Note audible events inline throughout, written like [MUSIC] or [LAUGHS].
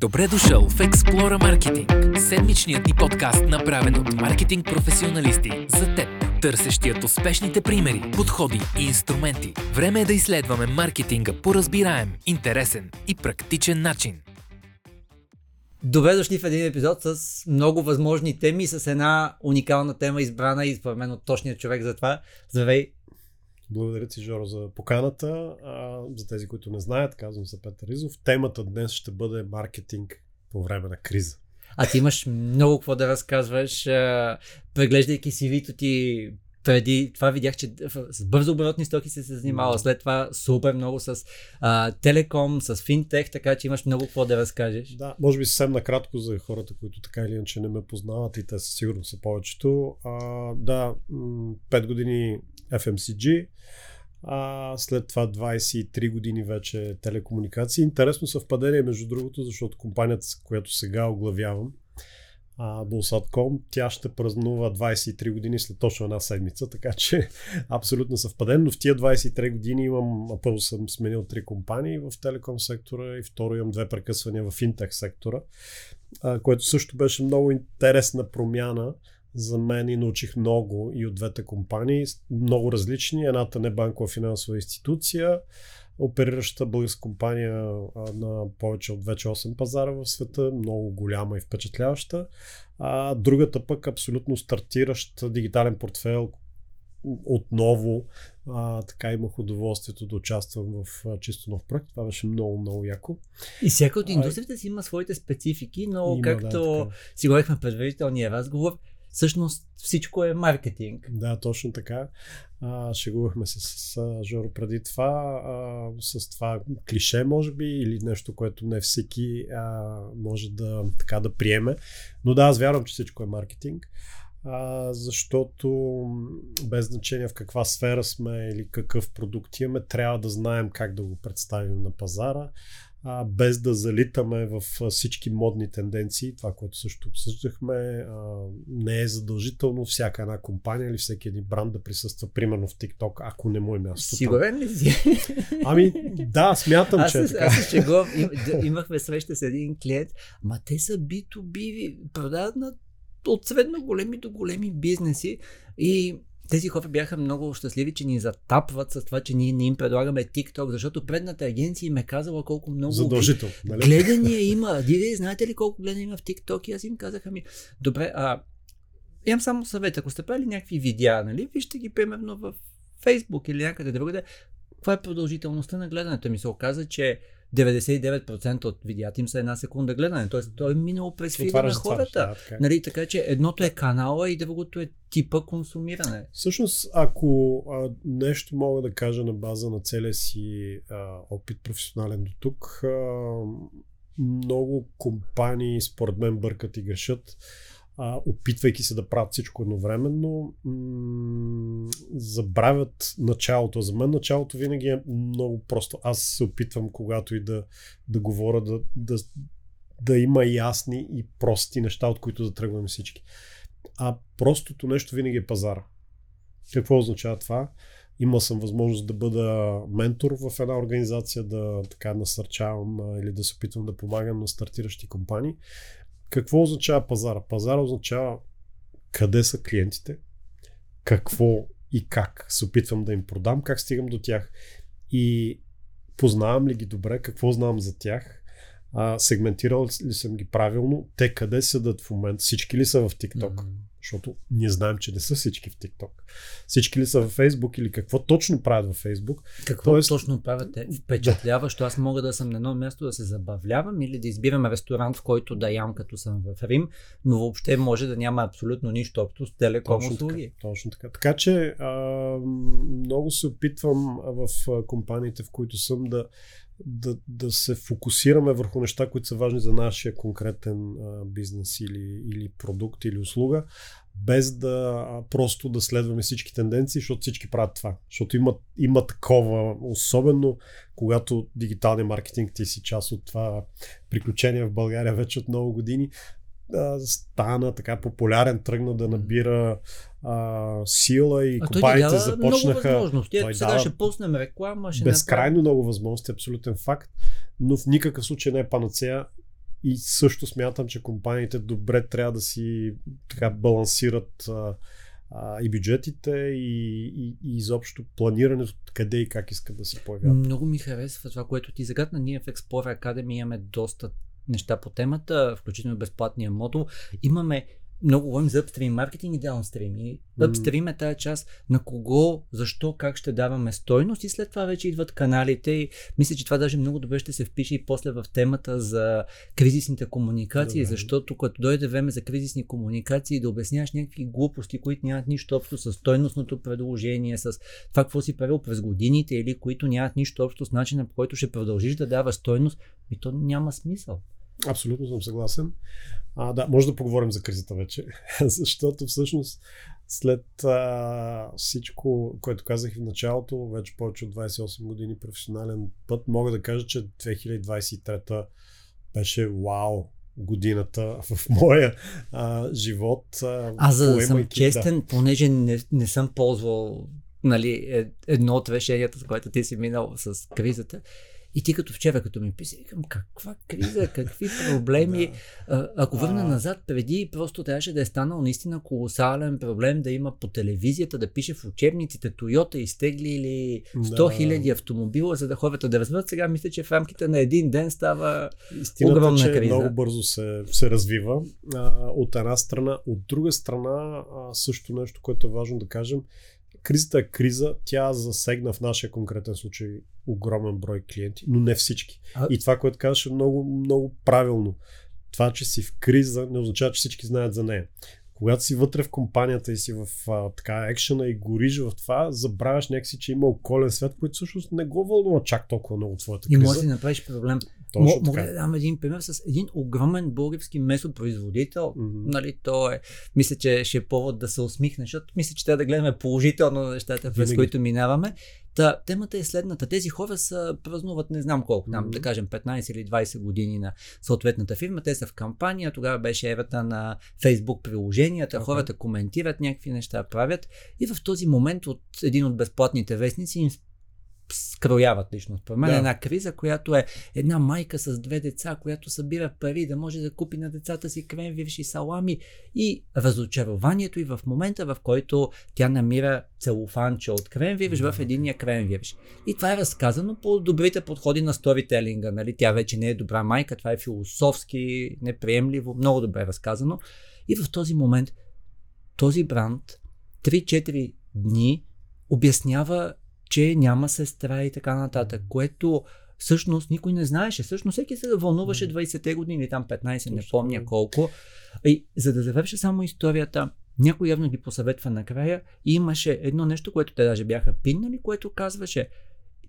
Добре дошъл в Explora Marketing, седмичният ни подкаст, направен от маркетинг професионалисти за теб, търсещият успешните примери, подходи и инструменти. Време е да изследваме маркетинга по разбираем, интересен и практичен начин. Добре дошли в един епизод с много възможни теми, с една уникална тема, избрана и според мен от точния човек за това. Здравей, Благодаря ти, Жоро, за поканата. А, за тези, които не знаят, казвам се Петър Ризов. Темата днес ще бъде маркетинг по време на криза. А ти имаш много какво да разказваш, преглеждайки CV-то ти преди това видях, че с бързо оборотни стоки се се занимава, след това супер много с а, телеком, с финтех, така че имаш много какво да разкажеш. Да, може би съвсем накратко за хората, които така или иначе не ме познават и те със сигурност са повечето. А, да, 5 години FMCG, а след това 23 години вече телекомуникации. Интересно съвпадение, между другото, защото компанията, която сега оглавявам, Булсатком, тя ще празнува 23 години след точно една седмица, така че [LAUGHS] абсолютно съвпаден, но в тия 23 години имам, първо съм сменил три компании в телеком сектора и второ имам две прекъсвания в финтех сектора, което също беше много интересна промяна за мен и научих много и от двете компании, много различни. Едната не банкова финансова институция, оперираща българска компания на повече от вече 8 пазара в света, много голяма и впечатляваща. А другата пък абсолютно стартиращ дигитален портфел, отново а, така имах удоволствието да участвам в а, чисто нов проект. Това беше много, много яко. И всяка от индустрията си има своите специфики, но има, както да, си говорихме в предварителния разговор, всъщност всичко е маркетинг. Да, точно така. А, шегувахме се с, с Жоро преди това, а, с това клише, може би, или нещо, което не всеки а, може да, така, да приеме. Но да, аз вярвам, че всичко е маркетинг. А, защото без значение в каква сфера сме или какъв продукт имаме, трябва да знаем как да го представим на пазара а, без да залитаме в всички модни тенденции. Това, което също обсъждахме, а, не е задължително всяка една компания или всеки един бранд да присъства примерно в TikTok, ако не му е място. Сигурен ли си? Ами да, смятам, аз че е така. Аз се шегувам, имахме среща с един клиент, ма те са B2B, продават на от средно големи до големи бизнеси и тези хора бяха много щастливи, че ни затапват с това, че ние не им предлагаме TikTok, защото предната агенция им е казала колко много Задължително, нали? гледания [LAUGHS] има. Вие знаете ли колко гледания има в TikTok? И аз им казах, ами, добре, а имам само съвет, ако сте правили някакви видеа, нали, вижте ги примерно в Facebook или някъде другаде, каква е продължителността на гледането ми? Се оказа, че 99% от видеята им са една секунда гледане. Тоест, той е минало през фида на хората. Да, така. Е. Нали, така че едното е канала и другото е типа консумиране. Всъщност, ако а, нещо мога да кажа на база на целия си а, опит професионален до тук, а, много компании според мен бъркат и грешат а, опитвайки се да правят всичко едновременно, м- забравят началото. За мен началото винаги е много просто. Аз се опитвам, когато и да, да говоря, да, да, да има ясни и прости неща, от които да тръгваме всички. А простото нещо винаги е пазара. Какво означава това? Имал съм възможност да бъда ментор в една организация, да така насърчавам или да се опитвам да помагам на стартиращи компании. Какво означава пазара? Пазара означава къде са клиентите, какво и как се опитвам да им продам, как стигам до тях и познавам ли ги добре, какво знам за тях, а, сегментирал ли съм ги правилно, те къде седат в момента, всички ли са в TikTok, mm-hmm. Защото ние знаем, че не са всички в TikTok. Всички ли са в Facebook или какво точно правят в Facebook. Какво Тоест... точно правят те? Впечатляващо. Аз мога да съм на едно място да се забавлявам или да избирам ресторант, в който да ям като съм в Рим, но въобще може да няма абсолютно нищо общо с телеком точно услуги. Така, точно така. Така че а, много се опитвам в компаниите, в които съм да да, да се фокусираме върху неща, които са важни за нашия конкретен а, бизнес или, или продукт или услуга, без да а, просто да следваме всички тенденции, защото всички правят това. Защото има, има такова, особено когато дигиталния маркетинг ти си част от това приключение в България вече от много години, а, стана така популярен, тръгна да набира а, сила и а компаниите той започнаха. Много възможности. Ето сега ще пуснем реклама. Ще безкрайно направим... много възможности, абсолютен факт, но в никакъв случай не е панацея и също смятам, че компаниите добре трябва да си така балансират а, а, и бюджетите, и, и, и изобщо планирането къде и как искат да се появят. Много ми харесва това, което ти загадна. Ние в Explorer Academy имаме доста неща по темата, включително безплатния модул. Имаме много говорим за upstream маркетинг и downstream. И upstream е тази част на кого, защо, как ще даваме стойност и след това вече идват каналите и мисля, че това даже много добре ще се впише и после в темата за кризисните комуникации, добре. защото като дойде време за кризисни комуникации да обясняваш някакви глупости, които нямат нищо общо с стойностното предложение, с това какво си правил през годините или които нямат нищо общо с начина по който ще продължиш да дава стойност, и то няма смисъл. Абсолютно съм съгласен. А, да, може да поговорим за кризата вече, [LAUGHS] защото всъщност след а, всичко, което казах в началото, вече повече от 28 години професионален път, мога да кажа, че 2023 беше вау годината [LAUGHS] в моя а, живот. А, Аз за да съм честен, да. понеже не, не съм ползвал нали, е, едно от решенията, с което ти си минал с кризата, и ти като вчера, като ми писа, викам, каква криза, какви проблеми. [LAUGHS] да. Ако върна а... назад, преди просто трябваше да е станал наистина колосален проблем да има по телевизията, да пише в учебниците Toyota изтеглили 100 хиляди да. автомобила, за да хората да разберат. Сега мисля, че в рамките на един ден става Истината, огромна че криза. много бързо се, се развива а, от една страна. От друга страна, а, също нещо, което е важно да кажем, кризата е криза, тя засегна в нашия конкретен случай огромен брой клиенти, но не всички. А... И това, което казваш е много, много правилно. Това, че си в криза, не означава, че всички знаят за нея. Когато си вътре в компанията и си в а, така екшена и гориш в това, забравяш някакси, че има околен свят, който всъщност не го вълнува чак толкова много твоята криза. И може да направиш проблем. Точно Мога да дам един пример с един огромен български месопроизводител. Mm-hmm. Нали, то е, мисля, че ще е повод да се усмихне, защото мисля, че трябва да гледаме положително на нещата, през които минаваме. Та, темата е следната. Тези хора са празнуват не знам колко, там, mm-hmm. да кажем 15 или 20 години на съответната фирма. Те са в кампания, тогава беше ерата на Facebook приложенията, okay. хората коментират някакви неща, правят. И в този момент от един от безплатните вестници им скрояват лично. Според мен да. една криза, която е една майка с две деца, която събира пари да може да купи на децата си кремвирши салами и разочарованието и в момента, в който тя намира целофанче от кремвирш в единия кремвирш. И това е разказано по добрите подходи на сторителинга. Нали? Тя вече не е добра майка, това е философски, неприемливо, много добре разказано. И в този момент този бранд 3-4 дни обяснява че няма сестра и така нататък, което всъщност никой не знаеше. Всъщност всеки се вълнуваше 20-те години, там 15, не помня колко. И за да завърша само историята, някой явно ги посъветва накрая и имаше едно нещо, което те даже бяха пиннали, което казваше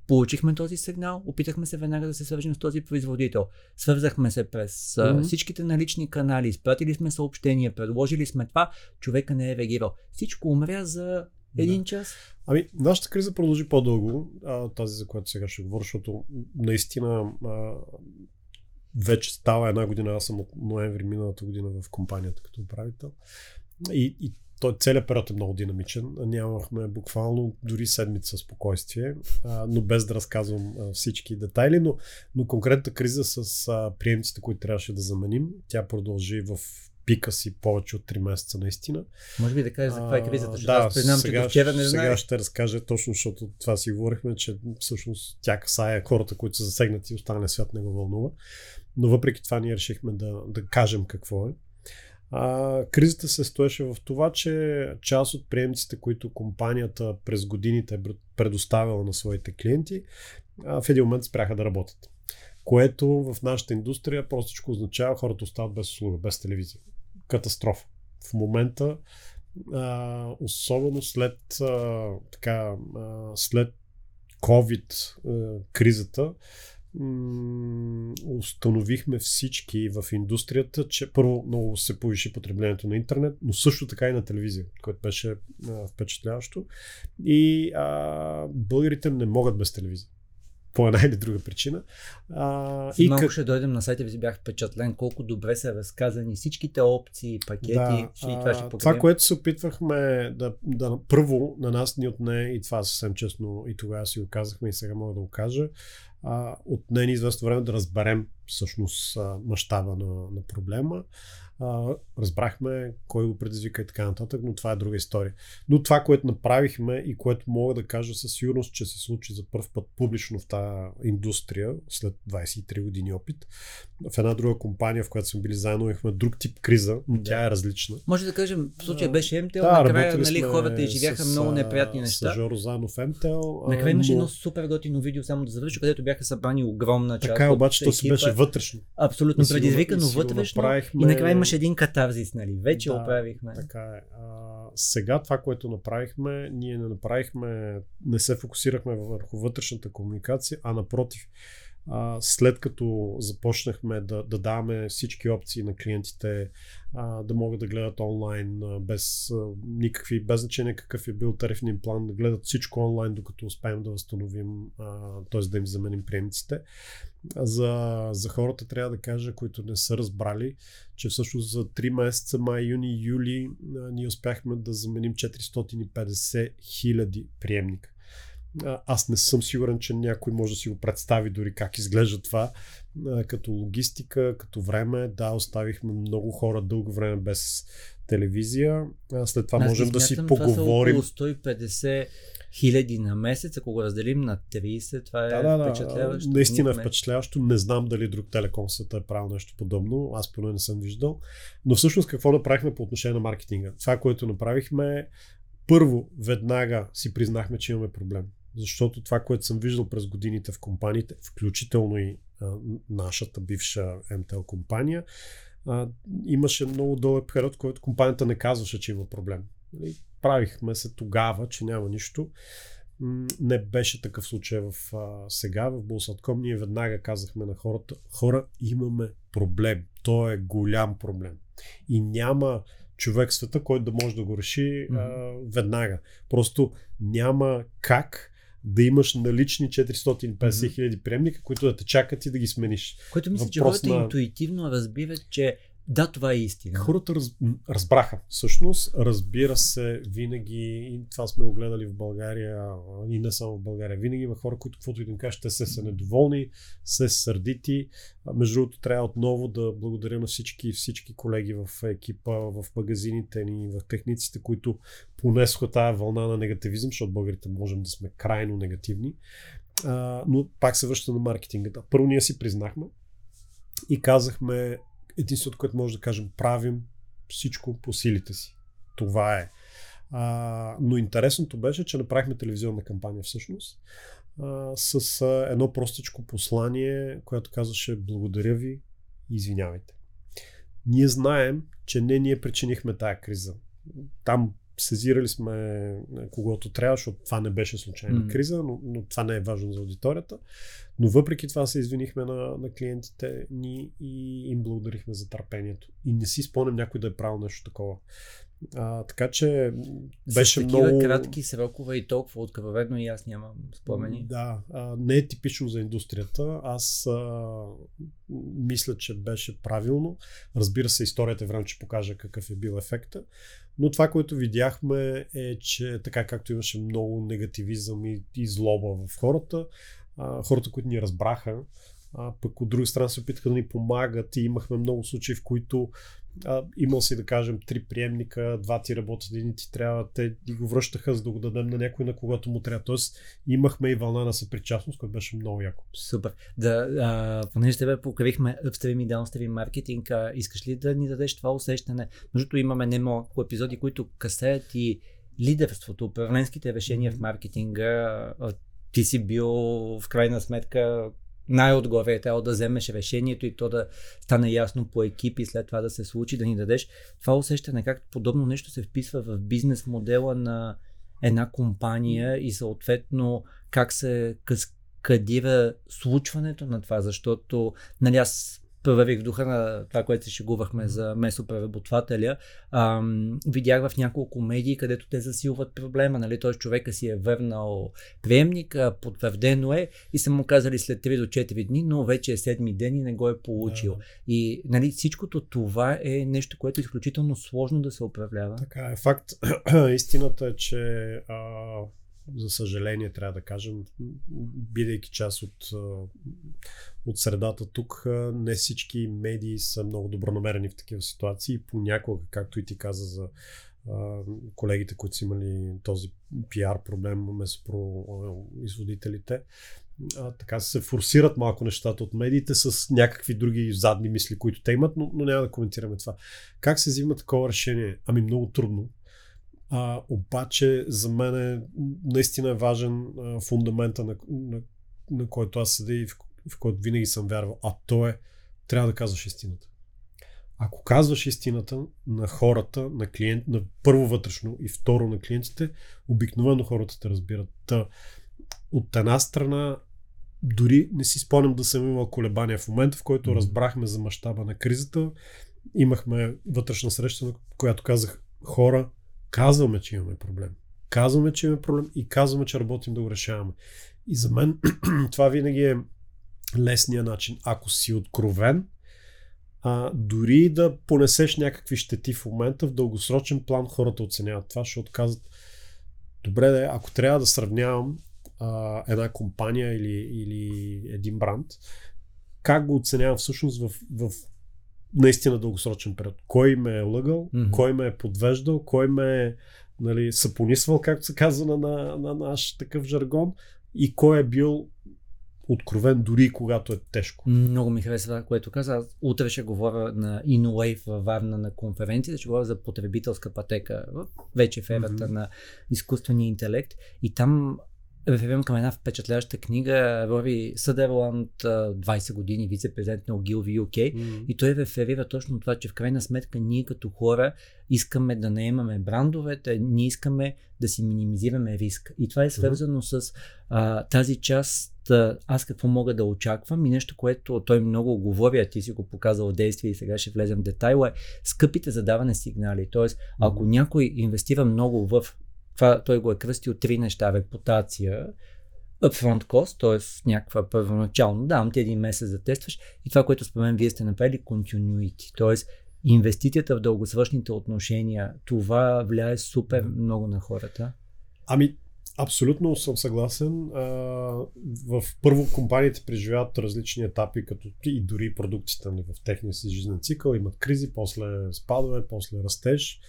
Получихме този сигнал, опитахме се веднага да се свържем с този производител. Свързахме се през mm-hmm. всичките налични канали, изпратили сме съобщения, предложили сме това, човека не е реагирал. Всичко умря за един да. час? Ами, нашата криза продължи по-дълго, а, тази за която сега ще говоря, защото наистина а, вече става една година, аз съм от ноември миналата година в компанията като управител. И, и той целият период е много динамичен. Нямахме буквално дори седмица спокойствие, а, но без да разказвам а, всички детайли. Но, но конкретната криза с а, приемците, които трябваше да заменим, тя продължи в пика си повече от 3 месеца наистина. Може би да кажеш за каква е кризата, защото да, аз признам, сега, че вчера не знае. Сега ще разкажа точно, защото това си говорихме, че всъщност тя касае хората, които са засегнати и останалия свят не го вълнува. Но въпреки това ние решихме да, да кажем какво е. А, кризата се стоеше в това, че част от приемците, които компанията през годините е предоставила на своите клиенти, а, в един момент спряха да работят. Което в нашата индустрия простичко означава хората остават без услуга, без телевизия катастрофа. В момента, а, особено след, а, така, а, след COVID а, кризата, м- установихме всички в индустрията, че първо много се повиши потреблението на интернет, но също така и на телевизия, което беше а, впечатляващо. И а, българите не могат без телевизия по една или друга причина. А, и малко как... ще дойдем на сайта ви, бях впечатлен колко добре са разказани всичките опции, пакети. Да, и това, ще това, което се опитвахме да, да първо на нас ни отне, и това съвсем честно и тогава си го казахме и сега мога да го кажа, а, отне ни известно време да разберем всъщност мащаба на, на проблема а, разбрахме кой го предизвика и така нататък, но това е друга история. Но това, което направихме и което мога да кажа със сигурност, че се случи за първ път публично в тази индустрия, след 23 години опит, в една друга компания, в която сме били заедно, имахме друг тип криза, но да. тя е различна. Може да кажем, в случая беше МТЛ, да, накрая нали, хората изживяха с, много неприятни неща. С Жоро заедно в МТЛ. Накрая имаше но... едно супер готино видео, само да завърши, където бяха събрани огромна част. Така е, обаче то си беше вътрешно. Абсолютно предизвикано вътрешно. И накрая имаше един катарзис, нали? Вече да, оправихме. Така е. А, сега това, което направихме, ние не направихме, не се фокусирахме върху вътрешната комуникация, а напротив, след като започнахме да, да даваме всички опции на клиентите а, да могат да гледат онлайн а, без а, никакви, без значение какъв е бил тарифния план, да гледат всичко онлайн, докато успеем да възстановим, т.е. да им заменим приемниците. За, за хората трябва да кажа, които не са разбрали, че всъщност за 3 месеца, май, юни, юли, а, ние успяхме да заменим 450 хиляди приемника аз не съм сигурен, че някой може да си го представи дори как изглежда това. Като логистика, като време, да, оставихме много хора дълго време без телевизия. След това аз можем да си поговорим. Това са около 150 хиляди на месец, ако го разделим на 30, това е да, да, впечатляващо. Наистина е впечатляващо. Не знам дали друг телеком света е правил нещо подобно. Аз поне не съм виждал. Но всъщност какво направихме по отношение на маркетинга? Това, което направихме, първо, веднага си признахме, че имаме проблем защото това, което съм виждал през годините в компаниите, включително и а, нашата бивша МТЛ компания, а, имаше много дълъг период, който компанията не казваше, че има проблем. Нали? Правихме се тогава, че няма нищо. Не беше такъв случай в а, сега в Булсатком. Ние веднага казахме на хората, хора, имаме проблем. То е голям проблем. И няма човек в света, който да може да го реши mm-hmm. а, веднага. Просто няма как да имаш налични 450 хиляди mm-hmm. приемника, които да те чакат и да ги смениш. Което мисля, че хората на... интуитивно разбират, че да, това е истина. Хората раз, разбраха. Всъщност, разбира се, винаги, и това сме го гледали в България, и не само в България, винаги има хора, които каквото и да им кажат, те се са недоволни, се сърдити. Между другото, трябва отново да благодаря на всички, всички колеги в екипа, в магазините ни, в техниците, които понесоха тази вълна на негативизъм, защото българите можем да сме крайно негативни. Но пак се връща на маркетинга. Първо ние си признахме и казахме, единството, което може да кажем, правим всичко по силите си. Това е. А, но интересното беше, че направихме телевизионна кампания всъщност а, с едно простичко послание, което казваше благодаря ви и извинявайте. Ние знаем, че не ние причинихме тая криза. Там сезирали сме когото трябва, защото това не беше случайна mm. криза, но, но това не е важно за аудиторията. Но въпреки това се извинихме на, на клиентите ни и им благодарихме за търпението. И не си спомням някой да е правил нещо такова. А, така че беше С много... кратки срокове и толкова откровено и аз нямам спомени. Да, а, не е типично за индустрията. Аз а, мисля, че беше правилно. Разбира се, историята е време, че покажа какъв е бил ефекта. Но това, което видяхме е, че така както имаше много негативизъм и, и злоба в хората, а, хората, които ни разбраха, а пък от друга страна се опитаха да ни помагат и имахме много случаи, в които а, имал си да кажем три приемника, два ти работят, един ти трябва, те ни го връщаха за да го дадем на някой, на когото му трябва. Тоест имахме и вълна на съпричастност, която беше много яко. Супер. Да, а, понеже тебе покривихме upstream и downstream маркетинг, а, искаш ли да ни дадеш това усещане? Между имаме немалко епизоди, които касаят и лидерството, управленските решения в маркетинга. Ти си бил в крайна сметка най-отгоре е трябвало да вземеш решението и то да стане ясно по екипи, след това да се случи, да ни дадеш. Това усещане как подобно нещо се вписва в бизнес модела на една компания и съответно как се каскадира случването на това, защото нали аз проверих духа на това, което се шегувахме за месопреработвателя, ам, видях в няколко медии, където те засилват проблема. Нали? Т.е. човека си е върнал приемника, потвърдено е и са му казали след 3 до 4 дни, но вече е седми ден и не го е получил. Да. И нали, всичкото това е нещо, което е изключително сложно да се управлява. Така е. Факт. [CLEARS THROAT] Истината е, че а, за съжаление трябва да кажем, бидейки част от, от средата тук, не всички медии са много добронамерени в такива ситуации. Понякога, както и ти каза за колегите, които са имали този пиар проблем месопроизводителите, а, така се форсират малко нещата от медиите с някакви други задни мисли, които те имат, но, но няма да коментираме това. Как се взима такова решение? Ами много трудно. А, обаче за мен е, наистина е важен а, фундамента, на, на, на който аз седя и в, в който винаги съм вярвал, а то е трябва да казваш истината. Ако казваш истината на хората, на клиент, на първо вътрешно и второ на клиентите, обикновено хората те разбират. Та, от една страна, дори не си спомням да съм имал колебания в момента, в който разбрахме за мащаба на кризата. Имахме вътрешна среща, на която казах хора, казваме, че имаме проблем. Казваме, че имаме проблем и казваме, че работим да го решаваме. И за мен [CLEARS THROAT] това винаги е лесният начин. Ако си откровен, а, дори да понесеш някакви щети в момента, в дългосрочен план хората оценяват това, защото казват, добре да ако трябва да сравнявам а, една компания или, или един бранд, как го оценявам всъщност в, в наистина дългосрочен период. Кой ме е лъгал, mm-hmm. кой ме е подвеждал, кой ме е нали, съпонисвал, както се казва на, на, на наш такъв жаргон и кой е бил откровен дори когато е тежко. Много ми харесва това, което каза. Утре ще говоря на InnoWave във Варна на конференцията, ще говоря за потребителска пътека, вече в ерата mm-hmm. на изкуствения интелект. И там реферирам към една впечатляваща книга. Рори Съдерланд, 20 години вице-президент на Ogilvy UK. Mm-hmm. И той реферира точно това, че в крайна сметка ние като хора искаме да не имаме брандовете, ние искаме да си минимизираме риск. И това е свързано mm-hmm. с а, тази част аз какво мога да очаквам и нещо, което той много говори, а ти си го показал действие и сега ще влезем в детайла, е скъпите задаване сигнали. Тоест, ако mm-hmm. някой инвестира много в това той го е кръстил три неща. Репутация, upfront cost, т.е. някаква първоначално, давам ти един месец да тестваш и това, което спомен вие сте направили, continuity, т.е. инвестицията в дългосрочните отношения, това влияе супер много на хората. Ами, Абсолютно съм съгласен. В първо компаниите преживяват различни етапи, като и дори продуктите ни в техния си жизнен цикъл. Имат кризи, после спадове, после растеж.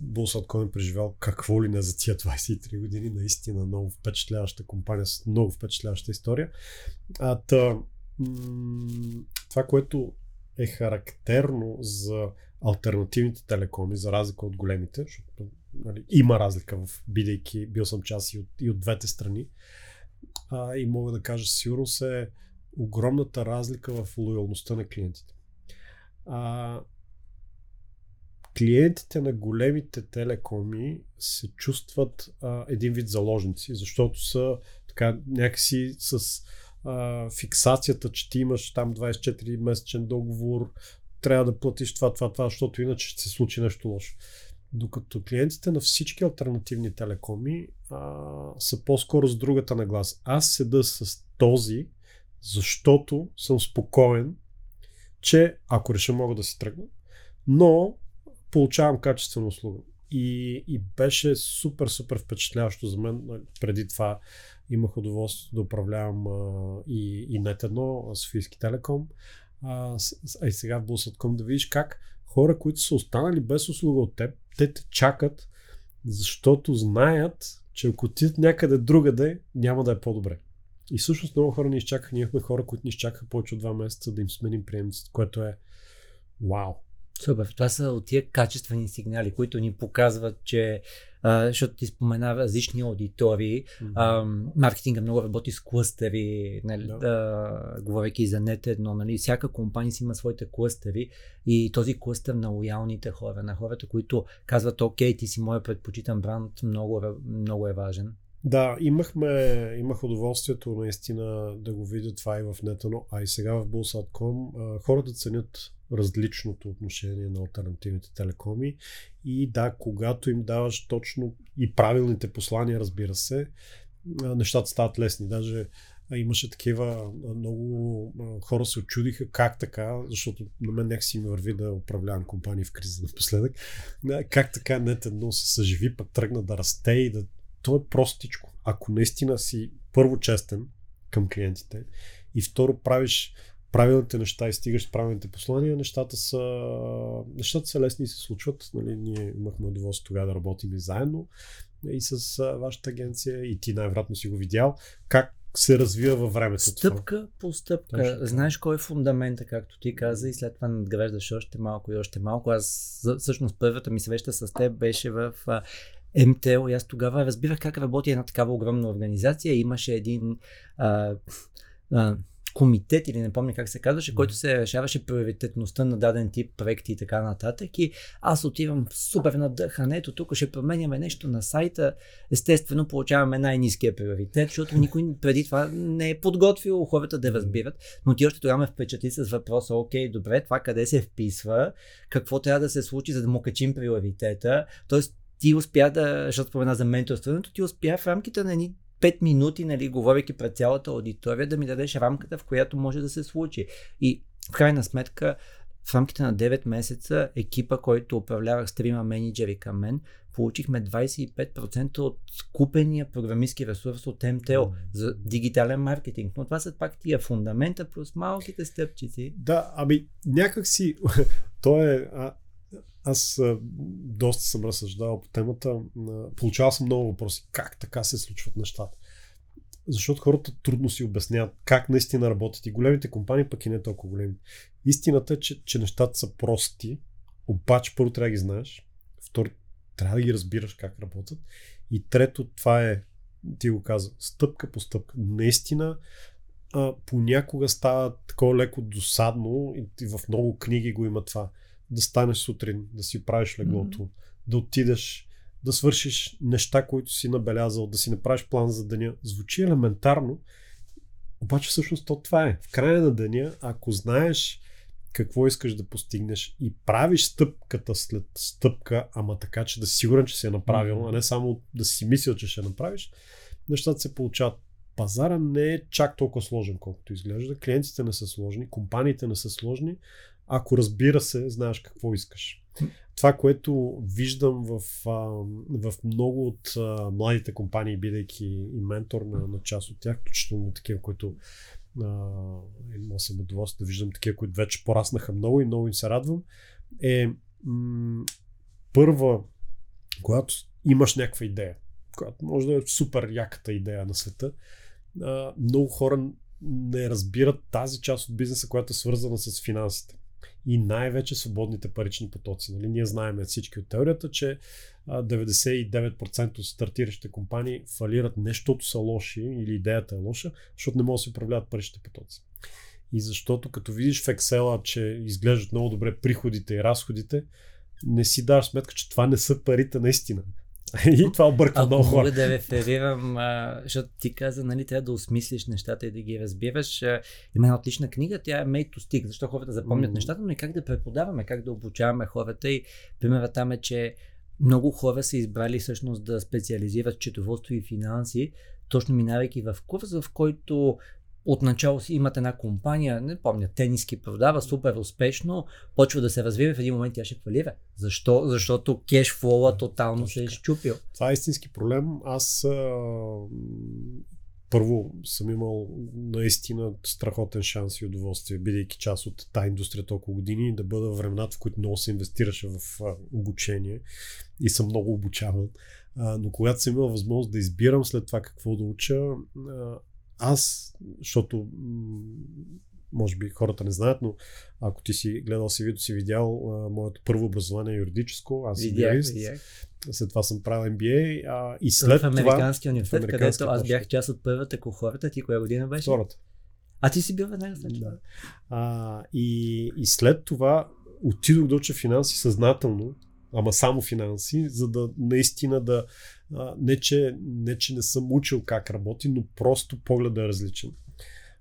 Булсаткоин преживял какво ли не за тия [LAUGHS] 23 години. Наистина много впечатляваща компания с много впечатляваща история. А, та, това, което е характерно за альтернативните телекоми, за разлика от големите, защото нали, има разлика в бидейки, бил съм част и от, и от двете страни. А, и мога да кажа сигурно се огромната разлика в лоялността на клиентите. А, клиентите на големите телекоми се чувстват а, един вид заложници, защото са така някакси с а, фиксацията, че ти имаш там 24 месечен договор, трябва да платиш това, това, това, защото иначе ще се случи нещо лошо. Докато клиентите на всички альтернативни телекоми а, са по-скоро с другата нагласа. Аз седа с този, защото съм спокоен, че ако реша мога да си тръгна, но получавам качествена услуга. И, и беше супер, супер впечатляващо за мен. Преди това имах удоволствие да управлявам а, и, и нет едно, Софийски телеком. А, и сега в Булсатком да видиш как хора, които са останали без услуга от теб, те те чакат, защото знаят, че ако отидат някъде другаде, няма да е по-добре. И всъщност много хора ни изчакаха. Ние имахме хора, които ни изчакаха повече от два месеца да им сменим приемниците, което е вау. Супер. Това са от тия качествени сигнали, които ни показват, че а, защото ти спомена различни аудитории. Mm-hmm. А, маркетинга много работи с клъстери, нали, да. говоряки за нет едно. Нали, всяка компания си има своите клъстери и този клъстер на лоялните хора, на хората, които казват, окей, ти си моя предпочитан бранд, много, много е важен. Да, имахме, имах удоволствието наистина да го видя това и в Netano, а и сега в Bulls.com. Хората ценят различното отношение на альтернативните телекоми и да, когато им даваш точно и правилните послания, разбира се, нещата стават лесни. Даже имаше такива, много хора се очудиха как така, защото на мен някакси ми върви да управлявам компании в криза напоследък. Как така нет едно се съживи, пък тръгна да расте и да то е простичко. Ако наистина си първо честен към клиентите и второ правиш правилните неща и стигаш с правилните послания, нещата са, нещата са лесни и се случват. Нали, ние имахме удоволствие тогава да работим и заедно и с а, вашата агенция и ти най-вероятно си го видял. Как се развива във времето. Стъпка това. по стъпка. Точно. Знаеш кой е фундамента, както ти каза, и след това надграждаш още малко и още малко. Аз всъщност първата ми среща с теб беше в МТЛ и аз тогава разбирах как работи една такава огромна организация. Имаше един а, а, комитет или не помня как се казваше, който се решаваше приоритетността на даден тип проекти и така нататък. И аз отивам супер надъхан, ето тук ще променяме нещо на сайта. Естествено, получаваме най-низкия приоритет, защото никой преди това не е подготвил хората да разбират. Но ти още тогава ме впечатли с въпроса, окей, добре, това къде се вписва, какво трябва да се случи, за да му качим приоритета. Тоест, ти успя да, защото спомена за менторството, ти успя в рамките на едни 5 минути, нали, говоряки пред цялата аудитория, да ми дадеш рамката, в която може да се случи. И в крайна сметка, в рамките на 9 месеца, екипа, който управлявах с трима менеджери към мен, получихме 25% от купения програмистски ресурс от МТО за дигитален маркетинг. Но това са пак тия фундамента плюс малките стъпчици. Да, ами някак си, [LAUGHS] то е, а, аз доста съм разсъждавал по темата. Получавал съм много въпроси. Как така се случват нещата? Защото хората трудно си обясняват как наистина работят. И големите компании, пък и не толкова големи. Истината е, че, че нещата са прости, обаче първо трябва да ги знаеш. Второ, трябва да ги разбираш как работят. И трето, това е, ти го каза, стъпка по стъпка. Наистина, а, понякога става такова леко досадно и в много книги го има това да станеш сутрин, да си правиш леглото, mm-hmm. да отидеш, да свършиш неща, които си набелязал, да си направиш план за деня. Звучи елементарно, обаче всъщност то това е. В края на деня, ако знаеш какво искаш да постигнеш и правиш стъпката след стъпка, ама така, че да си сигурен, че си е направил, mm-hmm. а не само да си мислил, че ще направиш, нещата се получават. Пазара не е чак толкова сложен, колкото изглежда. Клиентите не са сложни, компаниите не са сложни, ако разбира се, знаеш какво искаш. Това, което виждам в, в много от младите компании, бидейки и ментор на, на част от тях, включително такива, които имал съм удоволствие да виждам такива, които вече пораснаха много и много им се радвам, е м- първа, когато имаш някаква идея, която може да е супер яката идея на света, а, много хора не разбират тази част от бизнеса, която е свързана с финансите и най-вече свободните парични потоци. Нали? Ние знаем всички от теорията, че 99% от стартиращите компании фалират не са лоши или идеята е лоша, защото не могат да се управляват паричните потоци. И защото като видиш в Excel, че изглеждат много добре приходите и разходите, не си даваш сметка, че това не са парите наистина. [LAUGHS] И това обърква много хора. Мога да реферирам, а, защото ти каза, нали, трябва да осмислиш нещата и да ги разбираш. Има една отлична книга, тя е Made to Stick, защо хората запомнят mm. нещата, но и как да преподаваме, как да обучаваме хората. И примерът там е, че много хора са избрали всъщност да специализират четоводство и финанси, точно минавайки в курс, в който отначало си имат една компания, не помня, тениски продава супер успешно, почва да се развива, в един момент тя ще фалира. Защо? Защото кешфлоа тотално се е изчупил. Това е истински проблем. Аз а, първо съм имал наистина страхотен шанс и удоволствие, бидейки част от тази индустрия толкова години, да бъда времената, в които много се инвестираше в а, обучение и съм много обучаван. А, но когато съм имал възможност да избирам след това какво да уча, а, аз, защото може би хората не знаят, но ако ти си гледал си видео, си видял а, моето първо образование е юридическо, аз съм юрист. След това съм правил MBA а, и след в Американския университет, където аз бях част от първата кохората. Ти коя година беше? Втората. А ти си бил веднага след това. Да. А, и, и след това отидох да уча финанси съзнателно, ама само финанси, за да наистина да, не, че, не, че не съм учил как работи, но просто погледът е различен.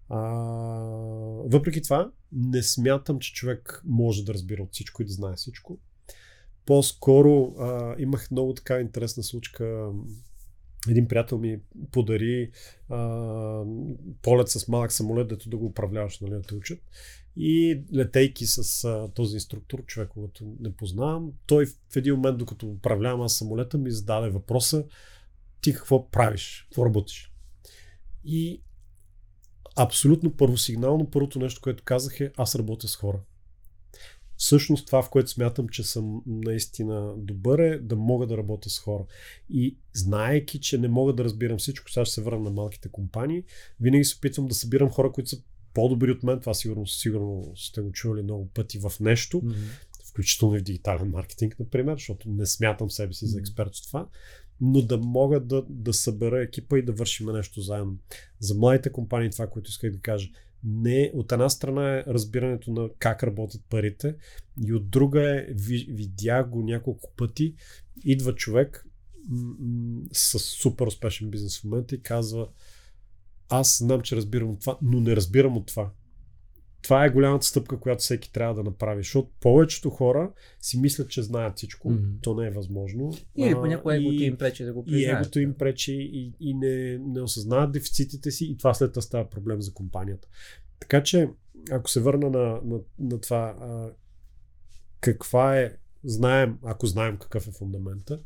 А, въпреки това, не смятам, че човек може да разбира от всичко и да знае всичко. По-скоро а, имах много така интересна случка. Един приятел ми подари а, полет с малък самолет, дето да го управляваш, нали, да те учат. И летейки с а, този инструктор, човек, който не познавам, той в един момент, докато управлявам аз самолета, ми зададе въпроса ти какво правиш, какво работиш. И абсолютно първосигнално първото нещо, което казах е аз работя с хора. Всъщност това, в което смятам, че съм наистина добър е да мога да работя с хора. И знаеки, че не мога да разбирам всичко, сега ще се върна на малките компании, винаги се опитвам да събирам хора, които са по-добри от мен. Това сигурно, сигурно сте го чували много пъти в нещо, mm-hmm. включително и в дигитален маркетинг, например, защото не смятам себе си mm-hmm. за експерт в това но да мога да, да събера екипа и да вършим нещо заедно. За младите компании това, което исках да кажа. Не, от една страна е разбирането на как работят парите и от друга е, видях го няколко пъти, идва човек м- с супер успешен бизнес в момента и казва аз знам, че разбирам от това, но не разбирам от това това е голямата стъпка, която всеки трябва да направи, защото повечето хора си мислят, че знаят всичко. Mm-hmm. То не е възможно. Или понякога егото им пречи да го признаят. И егото им пречи и, и не, не осъзнават дефицитите си и това след това става проблем за компанията. Така че, ако се върна на, на, на това, а, каква е, знаем, ако знаем какъв е фундамента,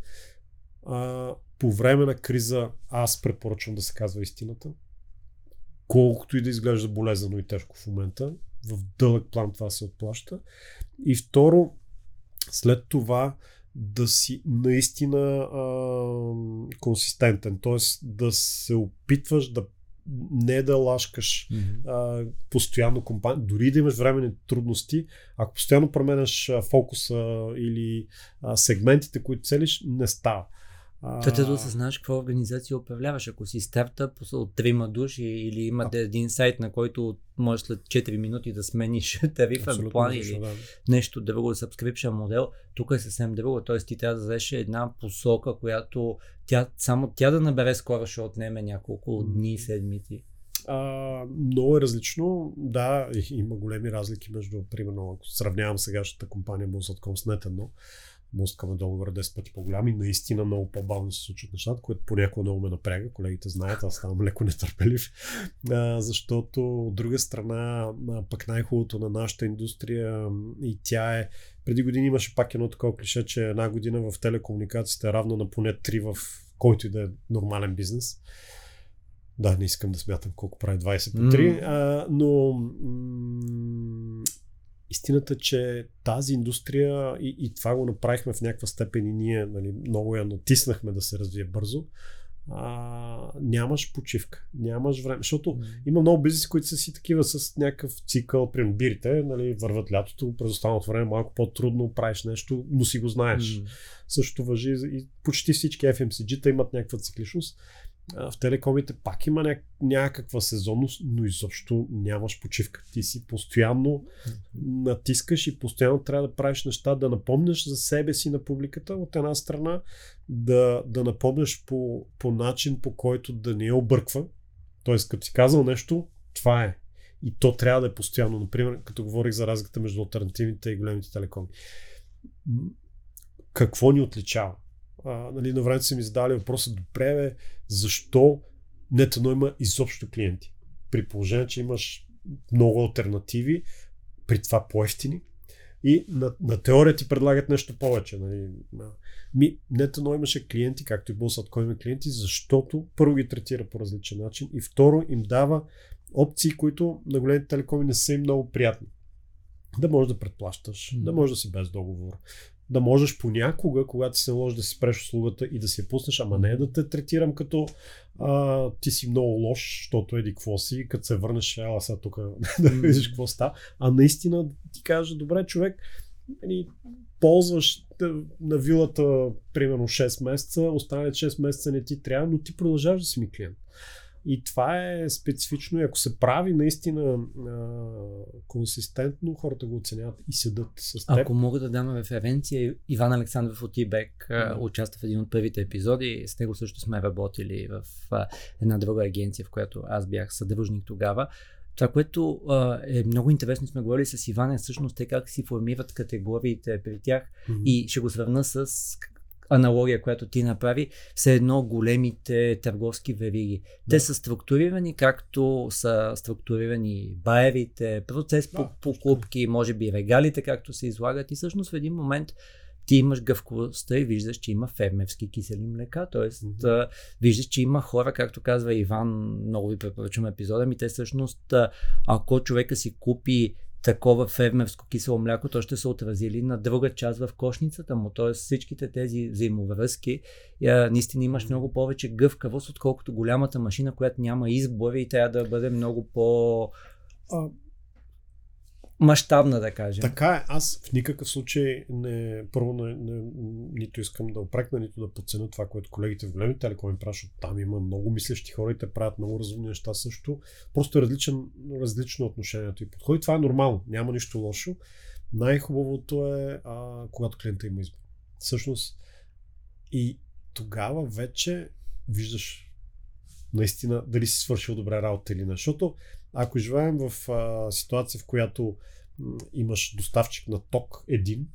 а, по време на криза аз препоръчвам да се казва истината колкото и да изглежда болезнено и тежко в момента, в дълъг план това се отплаща. И второ, след това да си наистина а, консистентен, т.е. да се опитваш да не да лашкаш mm-hmm. а, постоянно компания, дори да имаш временни трудности, ако постоянно променяш фокуса или а, сегментите, които целиш, не става. Та да осъзнаеш каква организация управляваш. Ако си стартъп от трима души или имате един сайт, на който можеш след 4 минути да смениш [LAUGHS] тарифен план или да. нещо друго, subscription модел, тук е съвсем друго. Т.е. ти трябва да взеш една посока, която тя, само тя да набере скоро ще отнеме няколко дни, седмици. А, много е различно. Да, има големи разлики между, примерно, ако сравнявам сегашната компания Bulls.com с NetEdno, мускаме договора 10 пъти по-голям и наистина много по-бавно се случват нещата, което понякога много ме напряга. Колегите знаят, аз ставам леко нетърпелив, а, защото от друга страна пък най-хубавото на нашата индустрия и тя е преди години имаше пак едно такова клише, че една година в телекомуникациите е равна на поне 3 в който и да е нормален бизнес. Да, не искам да смятам колко прави 20 по 3, mm. а, но м- истината, че тази индустрия и, и това го направихме в някаква степен и ние нали, много я натиснахме да се развие бързо, а, нямаш почивка, нямаш време, защото mm. има много бизнеси, които са си такива с някакъв цикъл, при бирите, нали, върват лятото, през останалото време малко по-трудно правиш нещо, но си го знаеш. Mm. Също въжи и почти всички FMCG-та имат някаква цикличност в телекомите пак има ня- някаква сезонност, но изобщо нямаш почивка. Ти си постоянно натискаш и постоянно трябва да правиш неща, да напомняш за себе си на публиката от една страна, да, да напомняш по, по начин, по който да не я обърква. Тоест, като си казал нещо, това е. И то трябва да е постоянно. Например, като говорих за разликата между альтернативните и големите телекоми. Какво ни отличава? А, нали, на времето са ми задали въпроса, добре, бе, защо нетано има изобщо клиенти? При положение, че имаш много альтернативи, при това по-ефтини, и на, на теория ти предлагат нещо повече. Нали. Ми, нетано имаше клиенти, както и кой има клиенти, защото първо ги третира по различен начин и второ им дава опции, които на големите телекоми не са им много приятни. Да можеш да предплащаш, mm. да можеш да си без договор, да можеш понякога, когато се наложи да си спреш услугата и да я пуснеш, ама не да те третирам като а, ти си много лош, защото еди какво си, като се върнеш, ела сега тук [LAUGHS] да видиш какво става, а наистина ти кажа, добре човек, нали, ползваш на вилата примерно 6 месеца, останалите 6 месеца не ти трябва, но ти продължаваш да си ми клиент. И това е специфично и ако се прави наистина а, консистентно, хората го оценяват и седат с теб. Ако мога да дам референция, Иван Александров от Ибек mm. участва в един от първите епизоди. С него също сме работили в а, една друга агенция, в която аз бях съдружник тогава. Това, което а, е много интересно, сме говорили с Иван, е всъщност те как си формират категориите при тях mm-hmm. и ще го сравна с аналогия, която ти направи, все едно големите търговски вериги. Да. Те са структурирани както са структурирани байерите, процес по покупки, може би регалите както се излагат и всъщност в един момент ти имаш гъвкавостта и виждаш, че има фермерски кисели млека, т.е. Mm-hmm. виждаш, че има хора, както казва Иван, много ви препоръчвам епизода ми, те всъщност, ако човека си купи такова фермерско кисело мляко, то ще се отразили на друга част в кошницата му. Т.е. всичките тези взаимовръзки, а, наистина имаш много повече гъвкавост, отколкото голямата машина, която няма избори и трябва да бъде много по мащабна, да кажем. Така е, аз в никакъв случай не, първо не, не, нито искам да опрекна, нито да подценя това, което колегите в големите телекоми правят, защото там има много мислещи хора и те правят много разумни неща също. Просто е различен, различно отношението и подход. И това е нормално, няма нищо лошо. Най-хубавото е, а, когато клиента има избор. Всъщност, и тогава вече виждаш наистина дали си свършил добре работа или не. Защото ако живеем в а, ситуация, в която м, имаш доставчик на ток един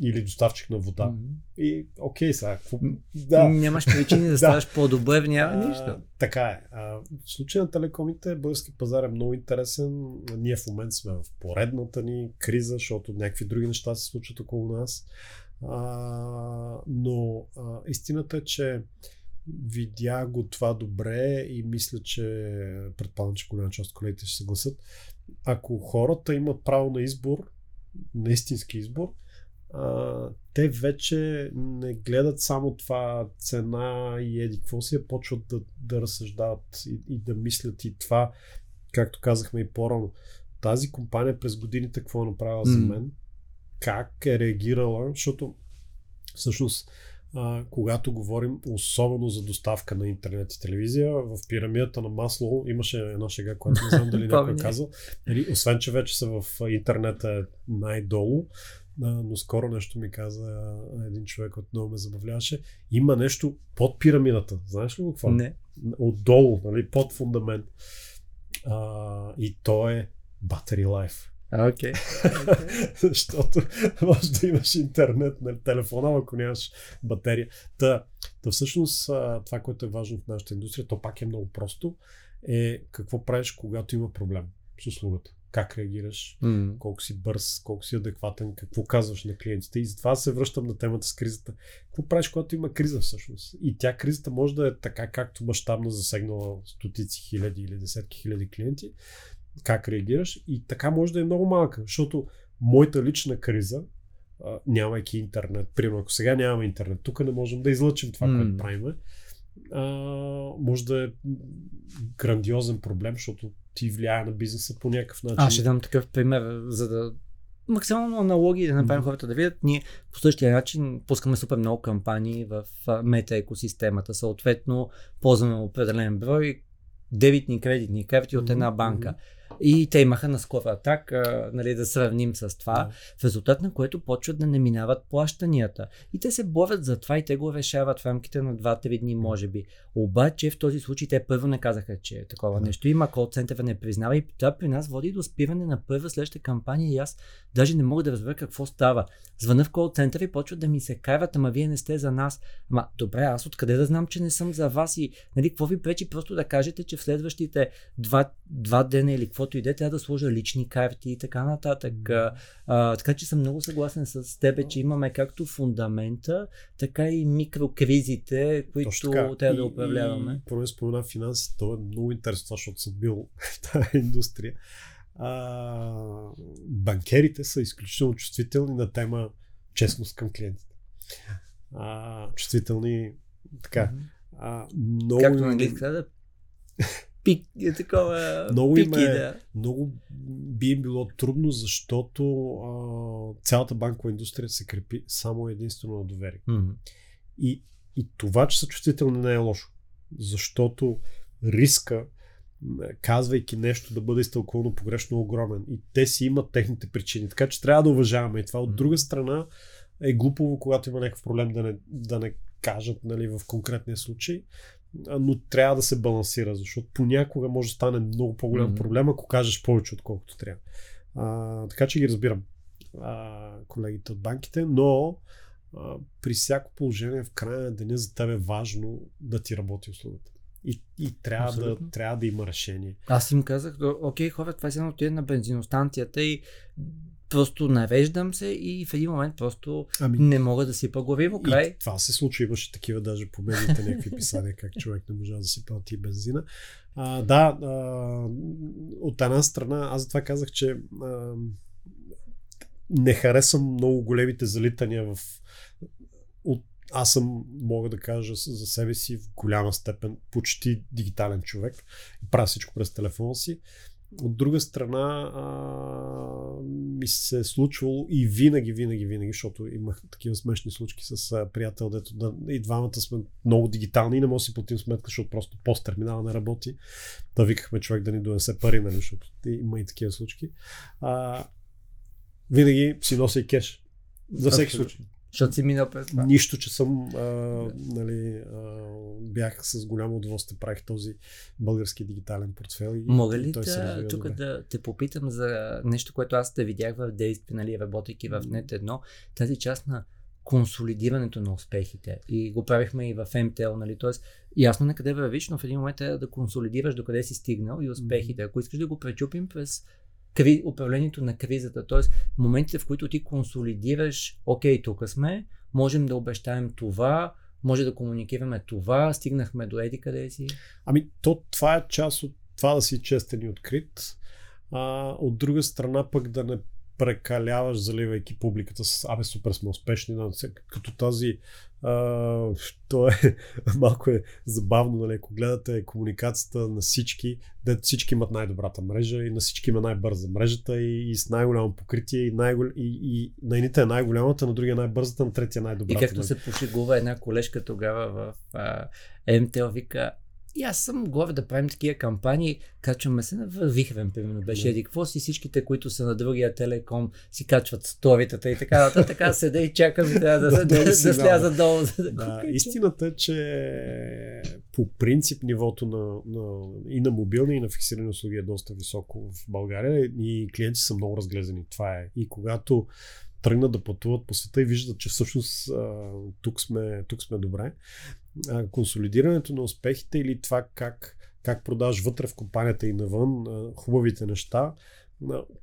или доставчик на вода, Мгм. и окей сега, какво... Да, Нямаш причини да [LAUGHS] Да. ставаш по-добър, няма нищо. а, така е. А, в случая на телекомите български пазар е много интересен. Ние в момента сме в поредната ни криза, защото някакви други неща се случват около нас. А, но а, истината е, че видя го това добре и мисля, че предполагам, че голяма част от колегите ще съгласат. Ако хората имат право на избор, на истински избор, а, те вече не гледат само това цена и еди какво си, а почват да, да разсъждават и, и да мислят и това, както казахме и по-рано. Тази компания през годините какво е направила за М. мен, как е реагирала, защото всъщност а, когато говорим особено за доставка на интернет и телевизия, в пирамидата на масло имаше една шега, която не знам дали [LAUGHS] някой е казал. Нали, освен, че вече са в интернет е най-долу, но скоро нещо ми каза един човек, който много ме забавляваше. Има нещо под пирамидата. Знаеш ли го какво? Не. Отдолу, нали, под фундамент. А, и то е Battery Life. Окей. [LAUGHS] Защото може да имаш интернет на телефона, ако нямаш батерия. Та, та всъщност това, което е важно в нашата индустрия, то пак е много просто, е какво правиш, когато има проблем с услугата. Как реагираш, М. колко си бърз, колко си адекватен, какво казваш на клиентите. И затова се връщам на темата с кризата. Какво правиш, когато има криза всъщност? И тя кризата може да е така, както мащабно засегнала стотици хиляди или десетки хиляди клиенти. Как реагираш? И така може да е много малка, защото моята лична криза, а, нямайки интернет, примерно ако сега нямаме интернет, тук не можем да излъчим това, М. което правиме, а, може да е грандиозен проблем, защото ти влияе на бизнеса по някакъв начин. Аз ще дам такъв пример, за да максимално аналогии да направим хората да видят. Ние по същия начин пускаме супер много кампании в мета екосистемата. Съответно, ползваме определен брой дебитни кредитни карти от една банка. И те имаха наскоро атак, а, нали, да сравним с това, Да. в резултат на което почват да не минават плащанията. И те се борят за това и те го решават в рамките на 2-3 дни, може би. Обаче в този случай те първо не казаха, че такова Да. нещо има, кол центъра не признава и това при нас води до спиране на първа следваща кампания и аз даже не мога да разбера какво става. Звъна в кол центъра и почват да ми се карат, ама вие не сте за нас. Ама добре, аз откъде да знам, че не съм за вас и нали, какво ви пречи просто да кажете, че в следващите два, два дена или каквото и да е, трябва да сложа лични карти и така нататък. А, а, така че съм много съгласен с тебе, че имаме както фундамента, така и микрокризите, които трябва да И- управляваме. И, поне спомена финанси, то е много интересно, защото съм бил в тази индустрия. А, банкерите са изключително чувствителни на тема честност към клиентите. А, чувствителни така. А, много Както на английски казва, [LAUGHS] пик, е такова Много им пики, е- да. много би им било трудно, защото а, цялата банкова индустрия се крепи само единствено на доверие. Мгм. И, и това, че са чувствителни, не е лошо. Защото риска, казвайки нещо да бъде изтълкувано погрешно, е огромен. И те си имат техните причини. Така че трябва да уважаваме и това. От друга страна е глупово, когато има някакъв проблем да не, да не кажат нали, в конкретния случай. Но трябва да се балансира, защото понякога може да стане много по-голям Мгм. проблем, ако кажеш повече, отколкото трябва. А, така че ги разбирам а, колегите от банките, но а, при всяко положение в края на деня за теб е важно да ти работи услугата. И, и трябва, да, трябва да има решение. Аз им казах, «О, окей, хора, това е едно отиде на бензиностанцията и просто навеждам се и в един момент просто Ами, не мога да си глави край. И това се случва, имаше такива даже по медиите някакви писания, как човек не можа да си плати бензина. А, да, а, от една страна, аз затова казах, че а, не харесвам много големите залитания в от аз съм, мога да кажа за себе си в голяма степен почти дигитален човек. Правя всичко през телефона си. От друга страна а, ми се е случвало и винаги, винаги, винаги, защото имах такива смешни случки с а, приятел, дето да, и двамата сме много дигитални и не може да си платим сметка, защото просто пост-терминала не работи. Да викахме човек да ни донесе пари, нали, защото има и такива случки. А, винаги си нося и кеш. За всеки случай. Защото си минал през това. Нищо, че съм, а, нали, а, бях с голямо удоволствие, правих този български дигитален портфел. И, Мога ли да, тук добре. да те попитам за нещо, което аз те видях в действие, нали, работейки в нет едно, тази част на консолидирането на успехите. И го правихме и в MTL, нали, т.е. ясно на къде вървиш, но в един момент е да консолидираш докъде си стигнал и успехите. Ако искаш да го пречупим през кри... управлението на кризата, т.е. моментите, в които ти консолидираш, окей, тук сме, можем да обещаем това, може да комуникираме това, стигнахме до еди къде си. Ами, то, това е част от това да си честен и открит. А, от друга страна пък да не прекаляваш, заливайки публиката с абе супер сме успешни, но като тази а, то е [LAUGHS] малко е забавно, нали, ако гледате комуникацията на всички, де всички имат най-добрата мрежа и на всички има най-бърза мрежата и, и с най-голямо покритие и, най- и, и на едните е най-голямата, на другия е най-бързата, на третия е И най-добрата. както нали. се пошегува една колежка тогава в а, МТЛ, вика, и аз съм горе да правим такива кампании, качваме се на Вихрен, примерно, беше еди какво си, всичките, които са на другия телеком, си качват сторитата и така нататък, така [LAUGHS] седа и чакам и трябва да, да, Да, да, да сляза долу. да Да, истината е, че по принцип нивото на, на, и на мобилни, и на фиксирани услуги е доста високо в България и клиенти са много разглезени. Това е. И когато тръгнат да пътуват по света и виждат, че всъщност тук, сме, тук сме добре, консолидирането на успехите или това как, как продаваш вътре в компанията и навън хубавите неща,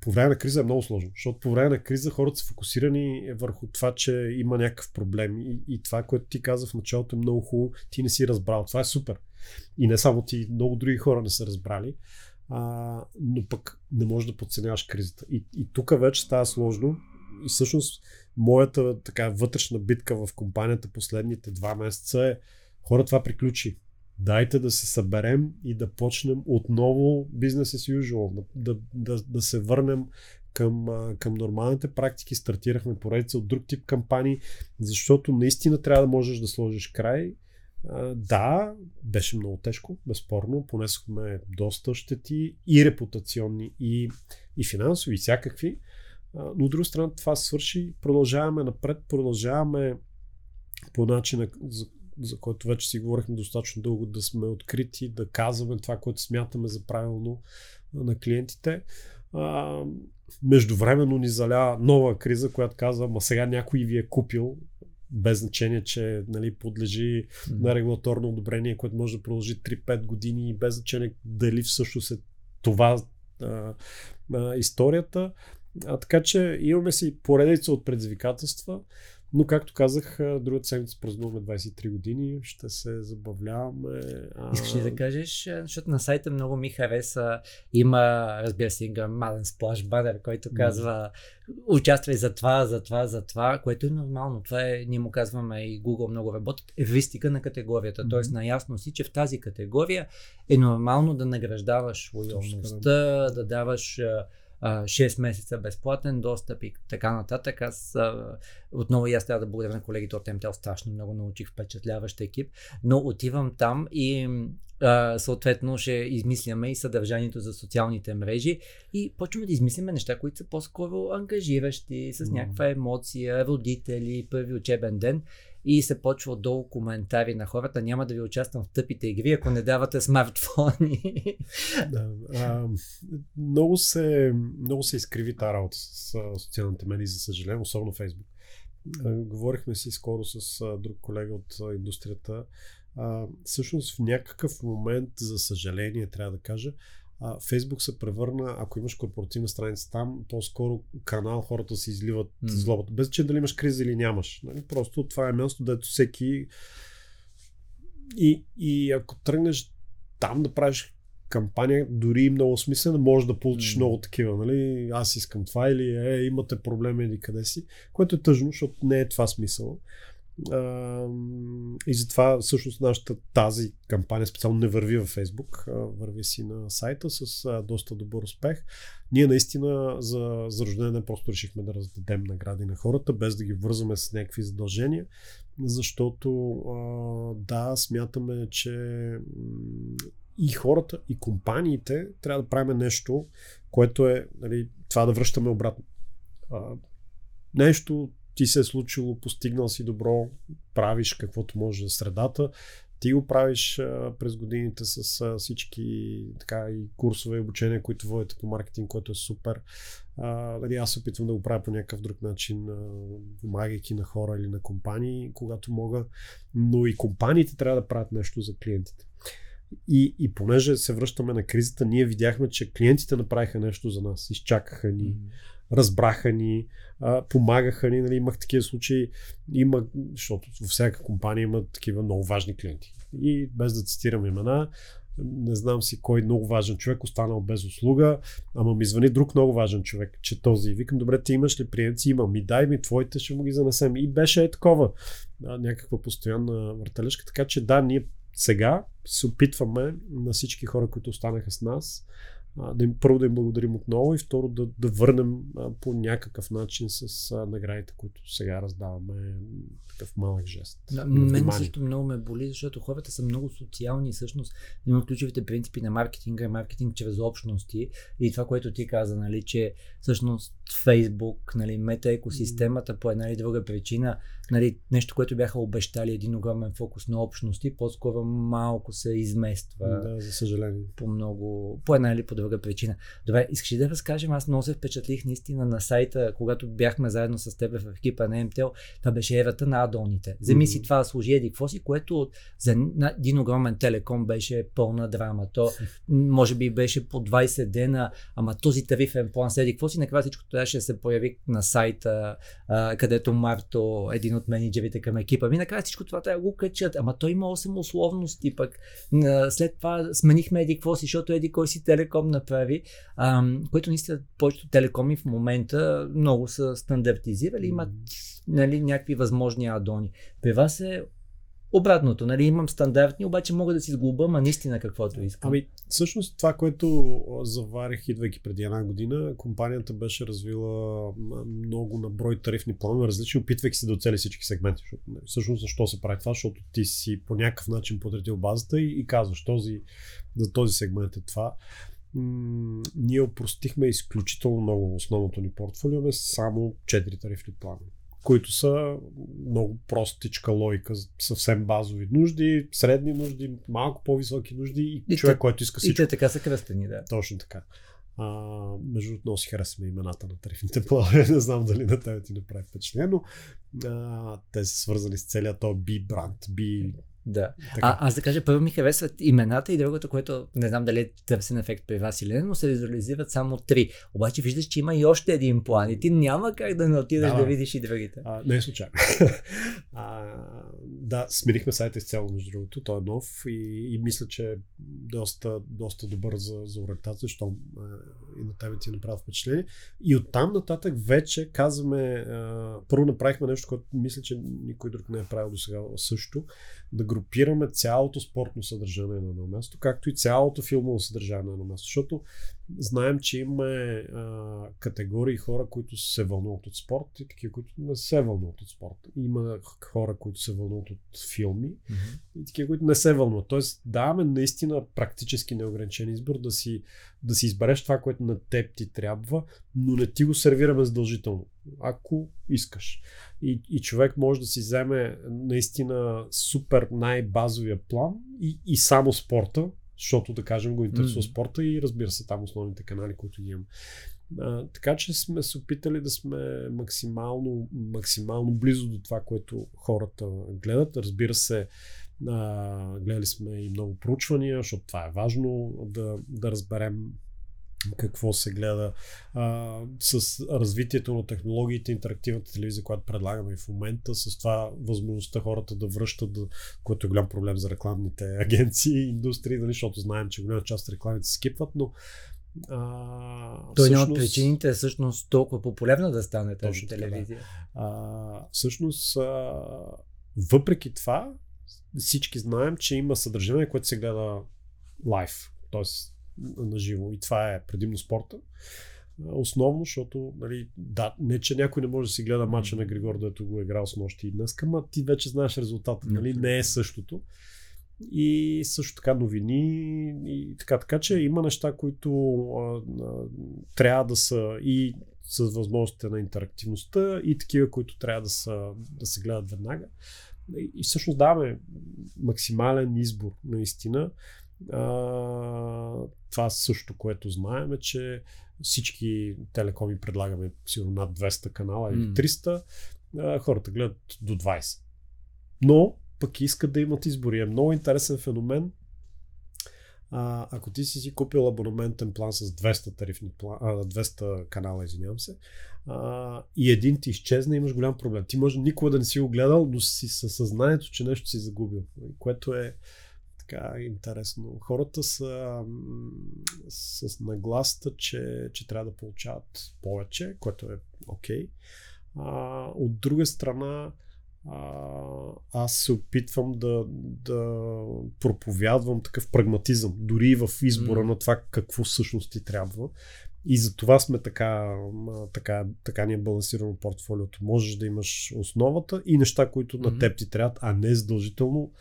по време на криза е много сложно, защото по време на криза хората са фокусирани върху това, че има някакъв проблем и, и това, което ти каза в началото е много хубаво, ти не си разбрал. Това е супер. И не само ти, много други хора не са разбрали, а, но пък не можеш да подценяваш кризата. И, и тук вече става сложно и всъщност моята така вътрешна битка в компанията последните два месеца е хора, това приключи. Дайте да се съберем и да почнем отново бизнес as usual, да, да, да, се върнем към, към нормалните практики. Стартирахме поредица от друг тип кампании, защото наистина трябва да можеш да сложиш край. Да, беше много тежко, безспорно. Понесохме доста щети и репутационни, и, и финансови, и всякакви. Но от друга страна това свърши. Продължаваме напред, продължаваме по начина, за, за който вече си говорихме достатъчно дълго, да сме открити, да казваме това, което смятаме за правилно на клиентите. А, междувременно ни заля нова криза, която казва, ма сега някой ви е купил, без значение, че нали, подлежи на регулаторно одобрение, което може да продължи 3-5 години без значение дали всъщност е това а, а, историята. А, така че имаме си поредица от предизвикателства, но както казах, другата седмица празнуваме 23 години, ще се забавляваме. А... Искаш ли да кажеш, защото на сайта много ми хареса, има, разбира се, един грамаден сплаш банер, който казва участвай за това, за това, за това, което е нормално. Това е, ние му казваме и Google много работят, евристика на категорията. Мгм. Тоест, наясно си, че в тази категория е нормално да награждаваш лоялността, да даваш 6 месеца безплатен достъп и така нататък. Аз отново и аз трябва да благодаря на колегите от MTL, страшно много научих впечатляващ екип, но отивам там и съответно ще измисляме и съдържанието за социалните мрежи и почваме да измисляме неща, които са по-скоро ангажиращи, с някаква емоция, родители, първи учебен ден и се почва отдолу коментари на хората. Няма да ви участвам в тъпите игри, ако не давате смартфони. Да, а, много, се, много се изкриви тази работа с социалните медии, за съжаление, особено Фейсбук. Говорихме си скоро с друг колега от индустрията. А, всъщност в някакъв момент, за съжаление, трябва да кажа, Фейсбук се превърна, ако имаш корпоративна страница там, по-скоро канал хората се изливат mm. злобата. Без че дали имаш криза или нямаш. Нали? Просто това е място, дето всеки и, и ако тръгнеш там да правиш кампания, дори и много смислена, може да получиш М. много такива, нали? Аз искам това или е, имате проблеми или къде си, което е тъжно, защото не е това смисъл. И затова всъщност нашата тази кампания специално не върви във Фейсбук, върви си на сайта с а, доста добър успех. Ние наистина за, за рождение ден просто решихме да раздадем награди на хората, без да ги вързваме с някакви задължения, защото а, да, смятаме, че и хората, и компаниите трябва да правим нещо, което е нали, това да връщаме обратно. А, нещо ти се е случило, постигнал си добро, правиш каквото може за средата, ти го правиш а, през годините с а, всички така и курсове и обучения, които водите по маркетинг, което е супер. А, нали, аз се опитвам да го правя по някакъв друг начин, помагайки на хора или на компании, когато мога, но и компаниите трябва да правят нещо за клиентите. И, и понеже се връщаме на кризата, ние видяхме, че клиентите направиха нещо за нас, изчакаха ни, разбраха ни, помагаха ни. Нали, имах такива случаи, има, защото във всяка компания има такива много важни клиенти. И без да цитирам имена, не знам си кой много важен човек останал без услуга, ама ми звъни друг много важен човек, че този. Викам, добре, ти имаш ли приемци? Имам. Ми дай ми твоите, ще му ги занесем. И беше е такова. Някаква постоянна въртележка. Така че да, ние сега се опитваме на всички хора, които останаха с нас, да им, първо да им благодарим отново и второ да, да върнем а, по някакъв начин с а, наградите, които сега раздаваме такъв малък жест. Да, мен също много ме боли, защото хората са много социални и всъщност един от ключовите принципи на маркетинга е маркетинг чрез общности и това, което ти каза, нали, че всъщност Фейсбук, нали, мета екосистемата по една или друга причина, нали, нещо, което бяха обещали един огромен фокус на общности, по-скоро малко се измества Да, за съжаление. по много, по една или по друга причина. Добре, искаш ли да разкажем? Аз много се впечатлих наистина на сайта, когато бяхме заедно с теб в екипа на МТЛ, това беше ерата на адоните. Вземи си Мгм. това, служи еди какво си, което от- за един огромен телеком беше пълна драма. То може би беше по 20 дена, ама този тарифен план седи какво си, накрая всичко трябваше да се появи на сайта, а, където Марто, един от менеджерите към екипа ми, накрая всичко това трябва да го качат, ама той има 8 условности, пък а, след това сменихме еди какво си, защото еди кой си телеком направи, ам, което наистина повечето телекоми в момента много са стандартизирали, имат нали, някакви възможни адони. При вас е обратното, нали, имам стандартни, обаче мога да си сглоба, ма наистина каквото искам. Ами, всъщност това, което заварих, идвайки преди една година, компанията беше развила много на брой тарифни планове, различни, опитвайки се да оцели всички сегменти. Защото, нали, всъщност, защо се прави това? Защото ти си по някакъв начин подредил базата и, и казваш, този, за този сегмент е това. М, ние опростихме изключително много основното ни портфолио, имаме само 4 тарифни плана които са много простичка логика, съвсем базови нужди, средни нужди, малко по-високи нужди и, И човек, те- който иска И всичко. те така са кръстени, да. Точно така. А, между другото, много си харесваме имената на тарифните [LAUGHS] планове. Не знам дали на тебе ти направи впечатление, но а, те са свързани с целият то B бранд, B. Да. Така. А, аз да кажа, първо ми харесват имената и другото, което не знам дали е търсен ефект при вас или не, но се визуализират само три. Обаче виждаш, че има и още един план и ти няма как да не отидеш Да, да, да. видиш и другите. А, не е случайно. [LAUGHS] а, да, сменихме сайта изцяло, между другото. Той е нов и, и мисля, че е доста, доста добър за, за ориентация, защото и на тебе ти е направи впечатление. И оттам нататък вече казваме, а, първо направихме нещо, което мисля, че никой друг не е правил до сега също, да групираме цялото спортно съдържание на едно място, както и цялото филмово съдържание на едно място, защото знаем, че има а, категории хора, които се вълнуват от спорт и такива, които не се вълнуват от спорт. Има хора, които се вълнуват от филми и такива, които не се вълнуват. Тоест, даваме наистина практически неограничен избор да си, да си избереш това, което на теб ти трябва, но не ти го сервираме задължително. Ако искаш. И, и човек може да си вземе наистина супер най-базовия план и, и само спорта, защото да кажем го интересува Мгм. спорта и разбира се там основните канали, които ги имам. А, така че сме се опитали да сме максимално, максимално близо до това, което хората гледат. Разбира се, А, гледали сме и много проучвания, защото това е важно да, да разберем какво се гледа а, с развитието на технологиите, интерактивната телевизия, която предлагаме и в момента, с това възможността хората да връщат, да, което е голям проблем за рекламните [LAUGHS] агенции и индустрии, нали, защото знаем, че голяма част от рекламите се скипват, но а, Той всъщност... от причините е всъщност толкова популярна да стане тази телевизия. Да. А, всъщност, а, въпреки това, всички знаем, че има съдържание, което се гледа лайв, т.е. на живо. И това е предимно спорта. Основно, защото, нали, да, не че някой не може да си гледа мача на Григор, дето го е играл с нощи и днес, ама ти вече знаеш резултата, нали? Не е същото и също така новини и така. Така че има неща, които а, а, трябва да са и с възможностите на интерактивността и такива, които трябва да, са, да се гледат веднага. И всъщност даваме максимален избор, наистина. А, това също, което знаем е, че всички телекоми предлагаме сигурно над 200 канала или 300, а, хората гледат до 20. Но пък искат да имат избори. Е много интересен феномен. А, ако ти си си купил абонаментен план с 200 тарифни план, а, 200 канала, извинявам се, а, и един ти изчезне, имаш голям проблем. Ти може никога да не си го гледал, но си със съзнанието, че нещо си загубил. Което е така интересно. Хората са с нагласта, че, че трябва да получават повече, което е окей. Okay. от друга страна, а, аз се опитвам да, да проповядвам такъв прагматизъм, дори в избора mm. на това какво всъщност ти трябва. И за това сме така, така, така ни е балансирано портфолиото. Можеш да имаш основата и неща, които mm-hmm. на теб ти трябват, а не задължително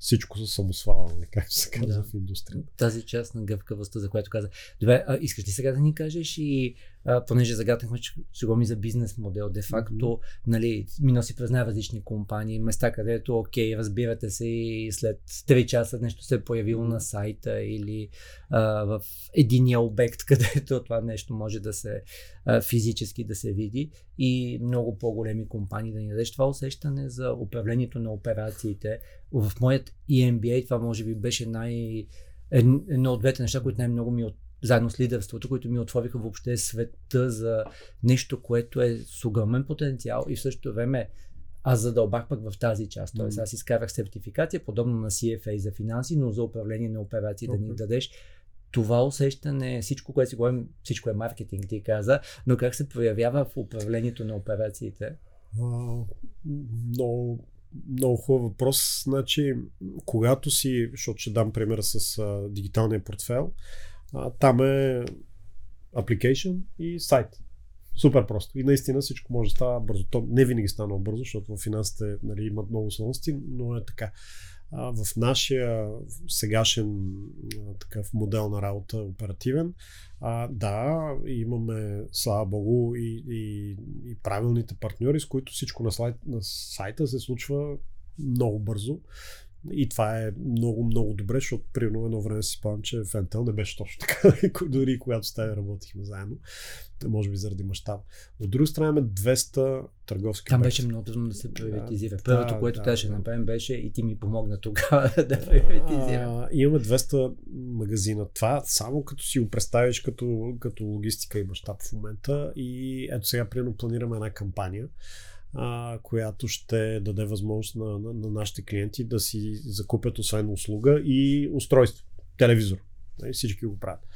всичко са самосваляне, [LAUGHS] както се казва да. в индустрията. Тази част на гъвкавостта, за която каза. Добре, а, искаш ли сега да ни кажеш и а, понеже загатнахме, че, че го ми за бизнес модел, де факто, mm-hmm. нали, минал си през най-различни компании, места, където, окей, разбирате се и след 3 часа нещо се е появило на сайта или а, в единия обект, [LAUGHS] където това нещо може да се а, физически да се види и много по-големи компании да ни дадеш това усещане за управлението на операциите. В моят EMBA това може би беше най- едно от двете неща, които най-много ми от заедно с лидерството, които ми отвориха въобще света за нещо, което е с огромен потенциал и в същото време аз задълбах пък в тази част. Тоест аз изкарах сертификация, подобно на CFA за финанси, но за управление на операции okay. да ни дадеш това усещане, всичко, което си говорим, всичко е маркетинг, ти каза, но как се проявява в управлението на операциите? Много, много хубав въпрос. Значи, когато си, защото ще дам примера с uh, дигиталния портфел, а, там е application и сайт. Супер просто. И наистина всичко може да става бързо. То не винаги стана бързо, защото в финансите нали, имат много сложности, но е така. А, в нашия сегашен а, такъв модел на работа, оперативен, а, да, имаме, слава богу, и, и, и правилните партньори, с които всичко на, слайд, на сайта се случва много бързо. И това е много, много добре, защото примерно едно време си спомням, че Фентел не беше точно така, [LAUGHS] дори когато с тебе работихме заедно. Може би заради мащаб. От друга страна имаме 200 търговски Там беше много трудно да се приоритизира. Да, Първото, да, което да, трябваше да направим беше и ти ми помогна тогава [LAUGHS] да приоритизирам. Имаме 200 магазина. Това само като си го представиш като, като логистика и мащаб в момента. И ето сега, примерно, планираме една кампания а, която ще даде възможност на, на, на нашите клиенти да си закупят освен услуга и устройство, телевизор. И нали, всички го правят.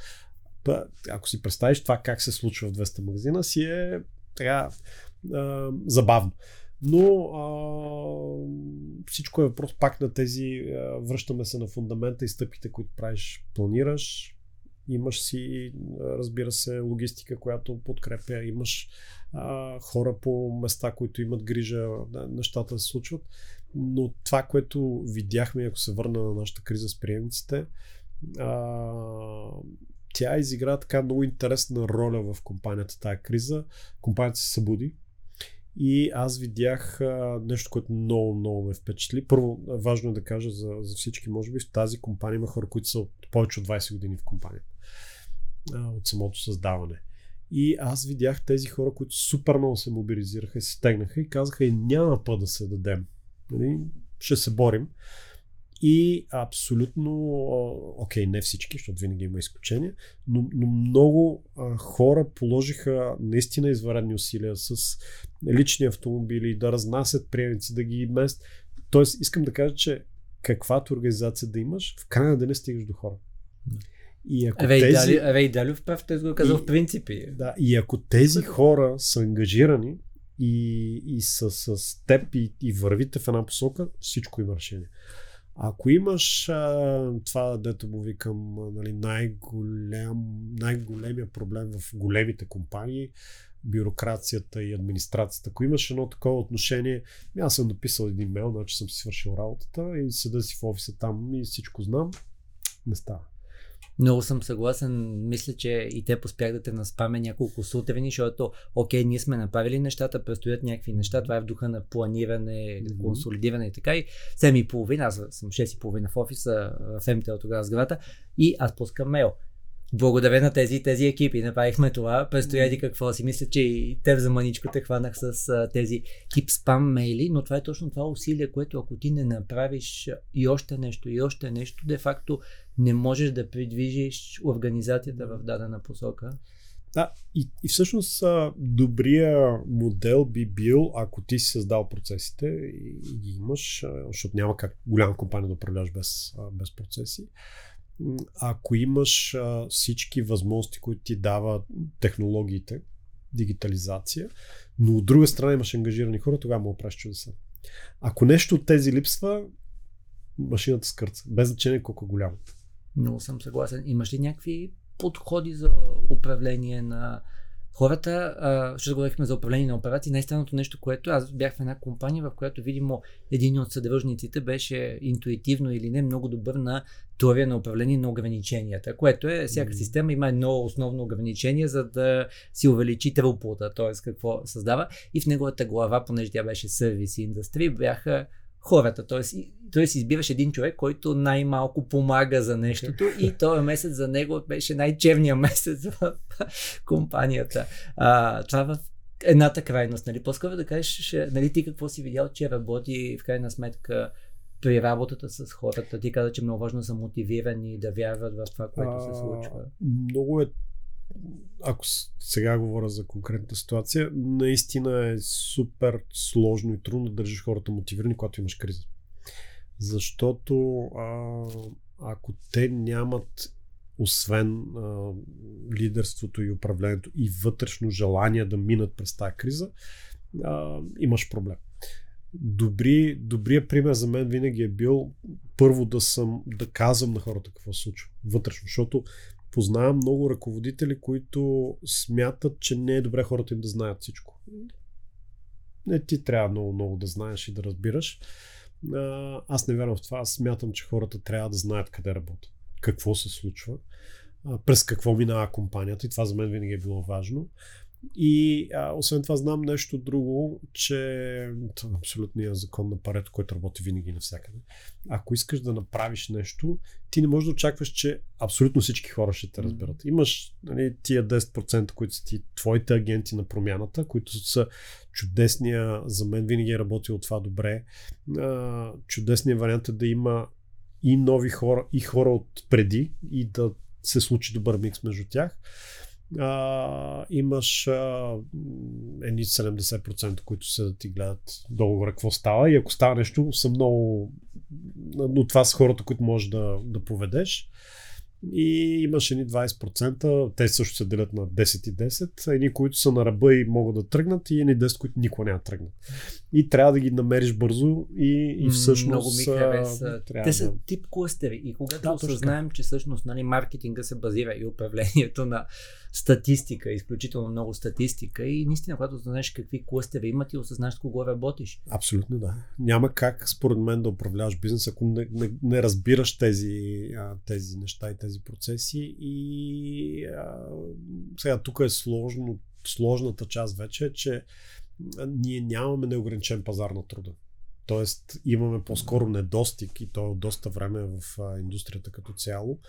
Ако си представиш това как се случва в 200 магазина, си е така а, забавно. Но а, всичко е въпрос пак на тези, а, връщаме се на фундамента и стъпките, които правиш, планираш, Имаш си, разбира се, логистика, която подкрепя, имаш а, хора по места, които имат грижа, нещата се случват. Но това, което видяхме, ако се върна на нашата криза с приемниците, а, тя изигра така много интересна роля в компанията, тази криза. Компанията се събуди, и аз видях а, нещо, което много, много ме впечатли. Първо, важно е да кажа за, за всички, може би в тази компания има хора, които са от повече от 20 години в компанията от самото създаване. И аз видях тези хора, които супер много се мобилизираха и се стегнаха и казаха и няма път да се дадем. Нали? Ще се борим. И абсолютно, окей, не всички, защото винаги има изключения, но, но много а, хора положиха наистина изваредни усилия с лични автомобили, да разнасят приемници, да ги мест. Тоест, искам да кажа, че каквато организация да имаш, в края на деня стигаш до хора. И ако Рей, тези... Дали, Рей Далев прав, той го казал и, в принципи. Да, и ако тези хора са ангажирани и, и са с теб и, и вървите в една посока, всичко има решение. Ако имаш а, това, дето му викам, нали, най-голям, най-големия проблем в големите компании, бюрокрацията и администрацията. Ако имаш едно такова отношение, аз съм написал един мейл, значи съм си свършил работата и седа си в офиса там и всичко знам, не става. Много съм съгласен. Мисля, че и те поспях да те наспаме няколко сутрини, защото, окей, ние сме направили нещата, предстоят някакви неща. Това е в духа на планиране, mm-hmm. консолидиране и така. И 7 и половина, аз съм 6 и половина в офиса, в МТЛ тогава сградата, и аз пускам мейл благодаря на тези тези екипи направихме това. Престояди какво си. Мисля, че и те за маничко те хванах с а, тези тип спам мейли, но това е точно това усилие, което ако ти не направиш и още нещо, и още нещо, де факто не можеш да придвижиш организацията в дадена посока. Да, и, и всъщност добрия модел би бил, ако ти си създал процесите и ги имаш, защото няма как голяма компания да управляваш без, без процеси, ако имаш а, всички възможности, които ти дава технологиите, дигитализация, но от друга страна имаш ангажирани хора, тогава му правиш чудеса. Ако нещо от тези липсва, машината скърца, без значение колко е голямо. Много съм съгласен. Имаш ли някакви подходи за управление на хората, а, ще говорихме за управление на операции, най-странното нещо, което аз бях в една компания, в която видимо един от съдружниците беше интуитивно или не много добър на теория на управление на ограниченията, което е всяка система има едно основно ограничение, за да си увеличи трупота, т.е. какво създава. И в неговата глава, понеже тя беше сервис индустрия, бяха хората. Т.е. той си избираш един човек, който най-малко помага за нещото и този месец за него беше най-черният [LAUGHS] месец в компанията. А, това в едната крайност. Нали? По-скоро да кажеш, нали, ти какво си видял, че работи в крайна сметка при работата с хората. Ти каза, че много важно са мотивирани и да вярват в това, което се случва. Много е ако сега говоря за конкретната ситуация, наистина е супер сложно и трудно да държиш хората мотивирани, когато имаш криза. Защото а, ако те нямат освен а, лидерството и управлението и вътрешно желание да минат през тази криза, а, имаш проблем. Добри, добрият пример за мен винаги е бил първо да съм, да казвам на хората какво се случва вътрешно, защото познавам много ръководители, които смятат, че не е добре хората им да знаят всичко. Не ти трябва много, много да знаеш и да разбираш. Аз не вярвам в това. Аз смятам, че хората трябва да знаят къде работят, какво се случва, през какво минава компанията и това за мен винаги е било важно. И а, освен това знам нещо друго, че това е абсолютният закон на парето, който работи винаги навсякъде. Ако искаш да направиш нещо, ти не можеш да очакваш, че абсолютно всички хора ще те разберат. Имаш нали, тия 10%, които са ти твоите агенти на промяната, които са чудесния, за мен винаги е работил това добре. А, чудесният вариант е да има и нови хора, и хора от преди, и да се случи добър микс между тях а, имаш а, едни 70%, които се да ти гледат долу какво става. И ако става нещо, са много... Но това са хората, които можеш да, да поведеш. И имаш едни 20%, те също се делят на 10 и 10, едни, които са на ръба и могат да тръгнат и едни 10, които никога няма тръгнат. И трябва да ги намериш бързо и, и всъщност... Много ми хареса. Те са да... тип кластери и когато да, осъзнаем, че всъщност нали, маркетинга се базира и управлението на статистика, изключително много статистика и наистина, когато знаеш какви кластери имат и осъзнаеш кого работиш. Абсолютно да. Няма как според мен да управляваш бизнес, ако не, не, не разбираш тези, тези неща и тези процеси и а, сега тук е сложно, сложната част вече, че ние нямаме неограничен пазар на труда. Тоест имаме по-скоро недостиг и то доста време в индустрията като цяло.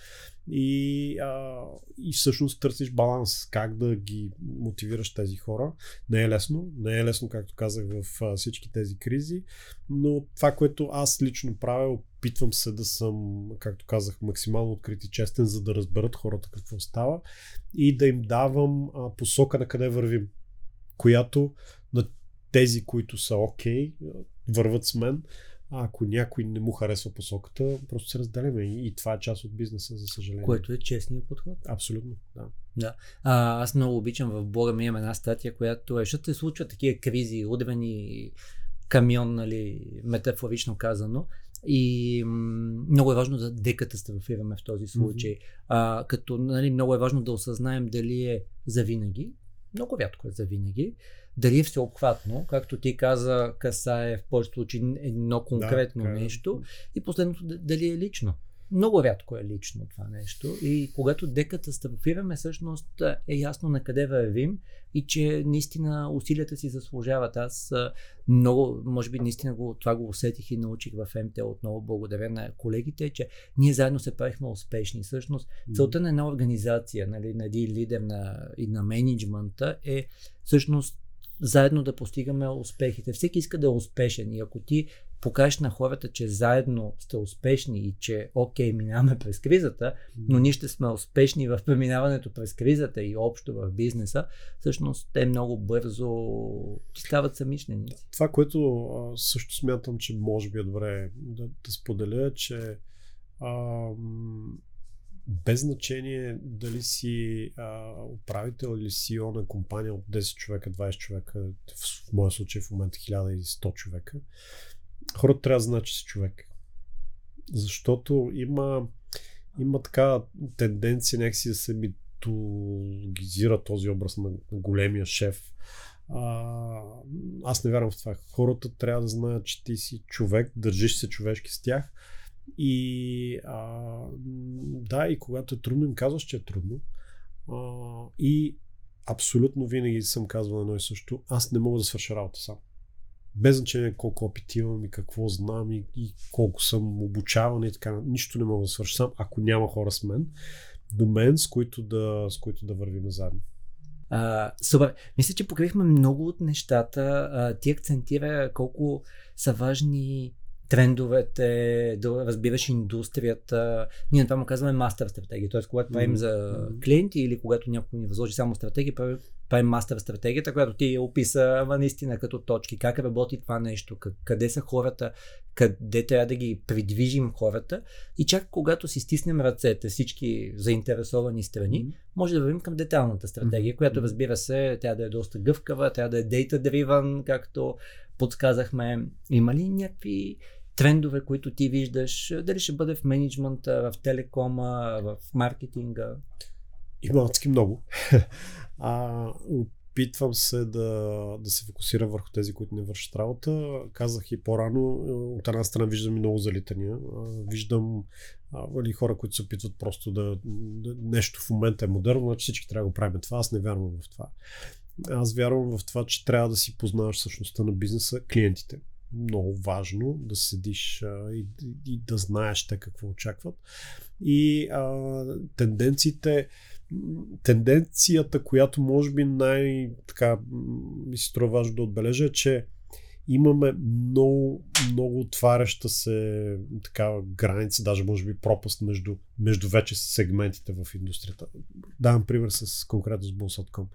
И, а, и всъщност търсиш баланс, как да ги мотивираш тези хора. Не е лесно, не е лесно, както казах, в всички тези кризи, но това, което аз лично правя, опитвам се да съм, както казах, максимално открит и честен, за да разберат хората какво става и да им давам а, посока на къде вървим, която на тези, които са окей, okay, върват с мен, а ако някой не му харесва посоката, просто се разделяме. И, и това е част от бизнеса, за съжаление. Което е честният подход. Абсолютно, да. Да. А, аз много обичам в блога ми имам една статия, която е, защото се случват такива кризи, удрени камион, нали, метафорично казано. И м- много е важно да декатастрофираме в този случай. Mm-hmm. А, като нали, много е важно да осъзнаем дали е завинаги. Много рядко е завинаги. Дали е всеобхватно, както ти каза, касае в повечето случаи едно конкретно да, нещо. И последното, дали е лично. Много рядко е лично това нещо и когато декатастрофираме, всъщност е ясно на къде вървим и че наистина усилията си заслужават. Аз много, може би наистина го, това го усетих и научих в МТ отново благодаря на колегите, че ние заедно се правихме успешни. Всъщност целта на една организация, нали, на един лидер на, и на менеджмента е всъщност заедно да постигаме успехите. Всеки иска да е успешен и ако ти покажеш на хората, че заедно сте успешни и че окей, минаваме през кризата, но ние ще сме успешни в преминаването през кризата и общо в бизнеса, всъщност те много бързо стават самишленици. Това, което също смятам, че може би е добре да, да споделя, че а, без значение дали си а, управител или CEO на компания от 10 човека, 20 човека, в моя случай в момента 1100 човека, хората трябва да знаят, че си човек. Защото има, има така тенденция някакси да се митологизира този образ на големия шеф. А, аз не вярвам в това. Хората трябва да знаят, че ти си човек, държиш се човешки с тях. И а, да, и когато е трудно, им казваш, че е трудно. А, и абсолютно винаги съм казвал едно и също. Аз не мога да свърша работа сам без значение колко опит имам и какво знам и, и колко съм обучаван и така, нищо не мога да свърша сам, ако няма хора с мен, до мен, с които да, с които да вървим заедно. А, супер. Мисля, че покрихме много от нещата. А, ти акцентира колко са важни трендовете, да разбираш индустрията. Ние на това му казваме мастер стратегия. Тоест, когато правим mm-hmm. за клиенти или когато някой ни възложи само стратегия, правим мастер стратегията, която ти е описава наистина като точки, как работи това нещо, къде са хората, къде трябва да ги придвижим хората и чак когато си стиснем ръцете всички заинтересовани страни, mm-hmm. може да вървим към деталната стратегия, mm-hmm. която разбира се, трябва да е доста гъвкава, трябва да е data-driven, както подсказахме. Има ли някакви трендове, които ти виждаш? Дали ще бъде в менеджмента, в телекома, в маркетинга? Има адски много. [LAUGHS] а, опитвам се да, да се фокусирам върху тези, които не вършат работа. Казах и по-рано, от една страна виждам и много залитания. Виждам а, нали, хора, които се опитват просто да, да нещо в момента е модерно, значи всички трябва да го правим това. Аз не вярвам в това. Аз вярвам в това, че трябва да си познаваш същността на бизнеса, клиентите. Много важно да седиш а, и, и да знаеш те какво очакват. И а, тенденциите, тенденцията, която може би най- така ми се струва важно да отбележа, е, че имаме много, много отваряща се такава граница, даже може би пропаст между, между вече сегментите в индустрията. Давам пример с конкретно с Bulls.com.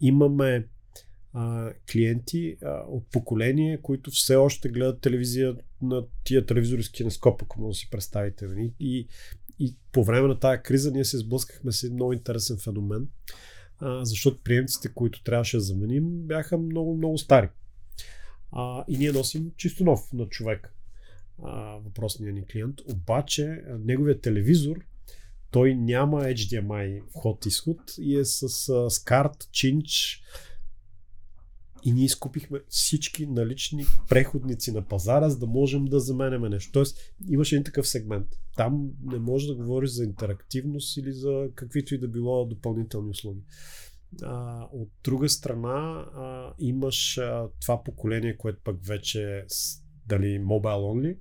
Имаме а, клиенти а, от поколение, които все още гледат телевизия на тия телевизори с кинескоп, ако може да си представите. Нали? И, и по време на тази криза ние се сблъскахме с много интересен феномен, а, защото приемците, които трябваше да заменим, бяха много, много стари. А, и ние носим чисто нов на човек въпросния ни клиент. Обаче неговият телевизор той няма HDMI вход-изход и е с, с карт, чинч, и ние изкупихме всички налични преходници на пазара, за да можем да заменяме нещо. Тоест, имаше един такъв сегмент. Там не може да говориш за интерактивност или за каквито и да било допълнителни услуги. А, от друга страна, а, имаш а, това поколение, което пък вече е дали mobile only,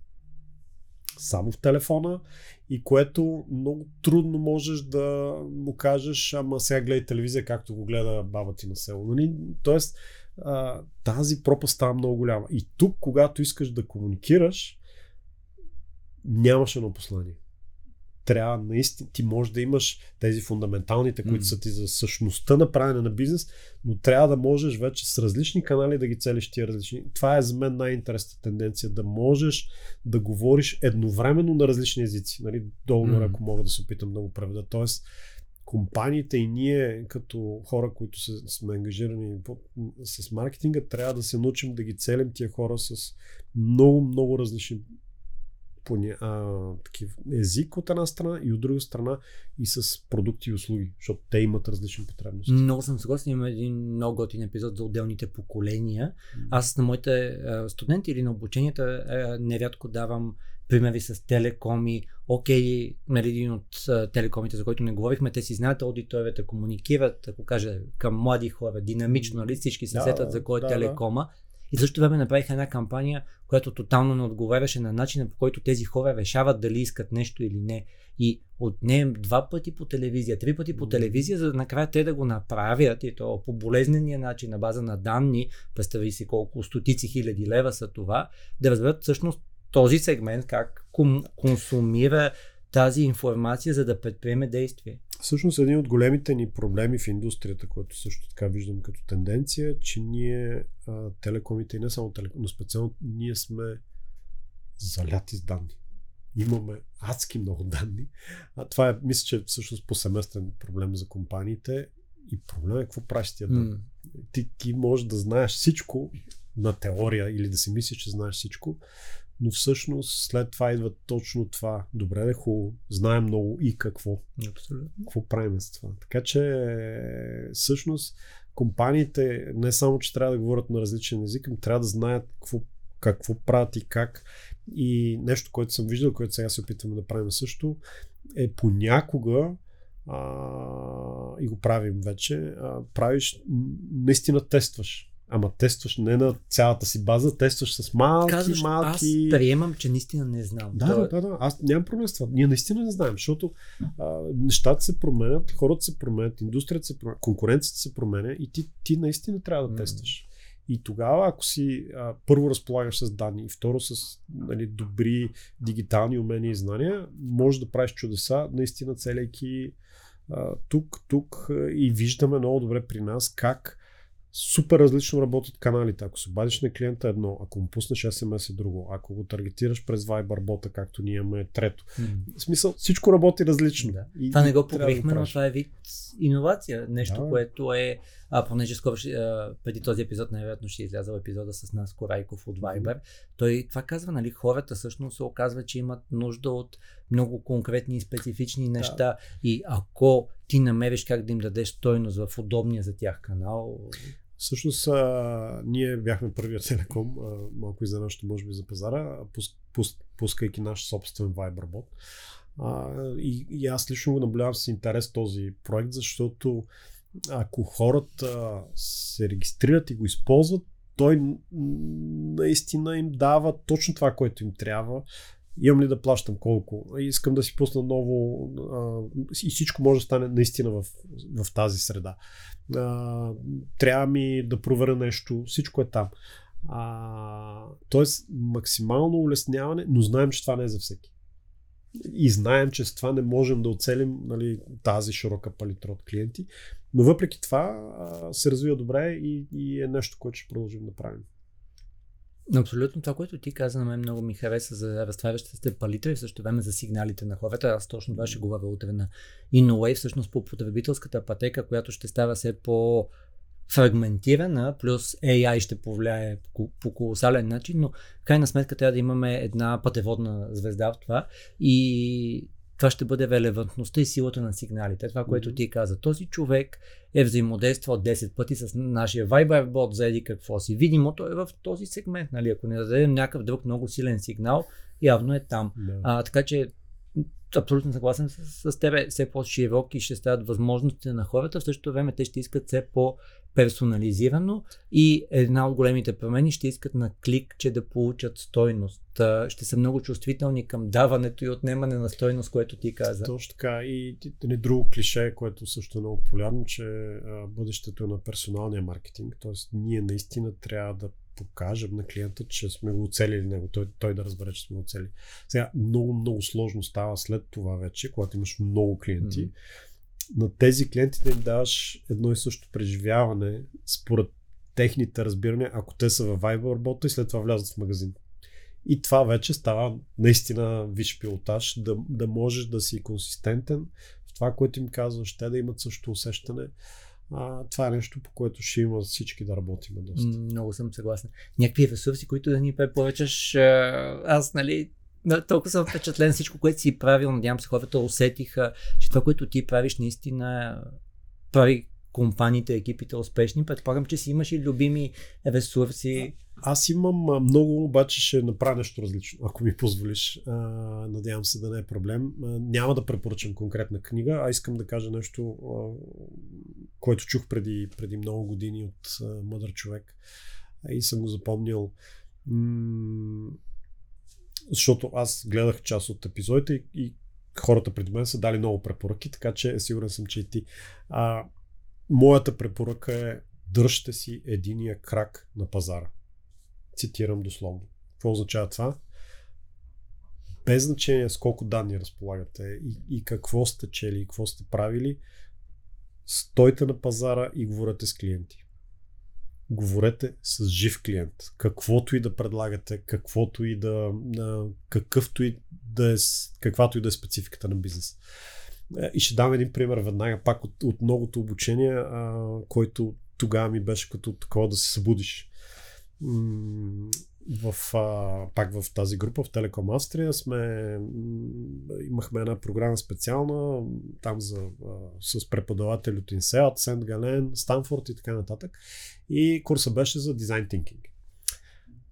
само в телефона и което много трудно можеш да му кажеш, ама сега гледай телевизия, както го гледа баба ти на село. Нали? Тоест, а, тази пропаст става много голяма. И тук, когато искаш да комуникираш, нямаш едно послание. Трябва наистина, ти можеш да имаш тези фундаменталните, които М. са ти за същността на правене на бизнес, но трябва да можеш вече с различни канали да ги целиш тия различни. Това е за мен най-интересната тенденция, да можеш да говориш едновременно на различни езици. Нали, долу М. ако мога да се опитам да го преведа. Тоест, компаниите и ние като хора, които са, сме ангажирани с маркетинга, трябва да се научим да ги целим тия хора с много, много различни поня... а, такив, език от една страна и от друга страна и с продукти и услуги, защото те имат различни потребности. Много съм съгласен. Има един много готин епизод за отделните поколения. Аз на моите студенти или на обученията нерядко давам примери с телекоми. Окей, нали, един от телекомите, за който не говорихме, те си знаят аудиторията, комуникират, ако кажа, към млади хора, динамично, нали, всички се Да, сетят за кой е да, да. телекома. И в същото време направиха една кампания, която тотално не отговаряше на начина по който тези хора решават дали искат нещо или не. И отнем два пъти по телевизия, три пъти по телевизия, за да накрая те да го направят и то по болезнения начин, на база на данни, представи си колко стотици хиляди лева са това, да разберат всъщност този сегмент как кон- консумира тази информация, за да предприеме действие. Всъщност един от големите ни проблеми в индустрията, което също така виждам като тенденция, е, че ние а, телекомите и не само телеком, но специално ние сме заляти с данни. Имаме адски много данни. А това е, мисля, че е всъщност повсеместен проблем за компаниите. И проблем е какво правиш тия данни. М. Ти, ти можеш да знаеш всичко на теория или да си мислиш, че знаеш всичко, но всъщност след това идва точно това. Добре, да хубаво, знаем много и какво Абсолютно. какво правим с това. Така че всъщност компаниите не само, че трябва да говорят на различен език, но трябва да знаят какво, какво правят и как. И нещо, което съм виждал, което сега се опитваме да правим също, е понякога а, и го правим вече, а, правиш, наистина тестваш. Ама тестваш не на цялата си база, тестваш с малки, Казваш, малки... аз приемам, че наистина не знам. Да, да, да, да. Аз нямам проблем с това. Ние наистина не знаем, защото а, нещата се променят, хората се променят, индустрията се променя, конкуренцията се променя и ти, ти наистина трябва да тестваш. И тогава, ако си а, първо разполагаш с данни и второ с нали, добри дигитални умения и знания, можеш да правиш чудеса, наистина целяйки а, тук, тук и виждаме много добре при нас как супер различно работят каналите. Ако се обадиш на клиента е едно, ако му пуснеш SMS е друго, ако го таргетираш през Viber бота, както ние имаме е трето. М. В смисъл, всичко работи различно. Да. И, Това не го да покрихме, но това е вид иновация. Нещо, Да. което е, а, понеже скоро а, преди този епизод, най-вероятно ще е излязъл епизода с нас Корайков от Viber. Той това казва, нали, хората всъщност се оказва, че имат нужда от много конкретни и специфични неща. И ако ти намериш как да им дадеш стойност в удобния за тях канал, Всъщност, а, ние бяхме първият телеком, а, малко изненадващо може би за пазара, пус, пус, пускайки наш собствен Viber бот. А, и, и аз лично го наблюдавам с интерес този проект, защото ако хората се регистрират и го използват, той наистина им дава точно това, което им трябва. Имам ли да плащам колко? Искам да си пусна ново а, и всичко може да стане наистина в, в тази среда. А, трябва ми да проверя нещо, всичко е там. А, тоест, максимално улесняване, но знаем, че това не е за всеки. И знаем, че с това не можем да оцелим нали, тази широка палитра от клиенти, но въпреки това се развива добре и, и е нещо, което ще продължим да правим. Абсолютно това, което ти каза, на мен много ми хареса за разтварящите се палитра и в същото време за сигналите на хората. Аз точно това ще говоря утре на InnoWave, всъщност по потребителската пътека, която ще става все по фрагментирана, плюс AI ще повлияе по, по колосален начин, но в крайна сметка трябва да имаме една пътеводна звезда в това и това ще бъде релевантността и силата на сигналите. Това, което ти каза. Този човек е взаимодействал 10 пъти с нашия Viber бот за еди какво си. Видимо, той е в този сегмент. Нали? Ако не дадем някакъв друг много силен сигнал, явно е там. Да. А, така че абсолютно съгласен с, с тебе. Все по-широки ще стават възможностите на хората. В същото време те ще искат все по-персонализирано и една от големите промени ще искат на клик, че да получат стойност. Ще са много чувствителни към даването и отнемане на стойност, което ти каза. Точно така. И не друго клише, което също е много популярно, че бъдещето е на персоналния маркетинг. Тоест, ние наистина трябва да покажем на клиента, че сме го оцелили него, той, той да разбере, че сме го оцелили. Сега много, много сложно става след това вече, когато имаш много клиенти. Mm-hmm. На тези клиенти да им даваш едно и също преживяване според техните разбирания, ако те са във Viber работа и след това влязат в магазин. И това вече става наистина виш пилотаж, да, да можеш да си консистентен в това, което им казваш, те да имат също усещане. А, това е нещо, по което ще има всички да работим доста. Много съм съгласен. Някакви ресурси, които да ни препоръчаш, аз, нали, толкова съм впечатлен всичко, което си правил. Надявам се, хората усетиха, че това, което ти правиш, наистина прави компаниите, екипите успешни. Предполагам, че си имаш и любими ресурси. Аз имам много, обаче ще направя нещо различно, ако ми позволиш. Надявам се да не е проблем. Няма да препоръчам конкретна книга, а искам да кажа нещо, което чух преди, преди много години от мъдър човек и съм го запомнил. Защото аз гледах част от епизодите и, и хората преди мен са дали много препоръки, така че сигурен съм, че и ти. А, моята препоръка е дръжте си единия крак на пазара. Цитирам дословно. Какво означава това? Без значение с колко данни разполагате и, и какво сте чели и какво сте правили, стойте на пазара и говорете с клиенти. Говорете с жив клиент. Каквото и да предлагате, каквото и да, какъвто и да е, каквато и да е спецификата на бизнес. Е, и ще дам един пример веднага, пак от, от многото обучение, който тогава ми беше като такова да се събудиш. В, а, пак в тази група, в Телеком Австрия, сме, имахме една програма специална, там за, а, с преподаватели от Инсеат, Сент Гален, Станфорд и така нататък. И курса беше за дизайн тинкинг.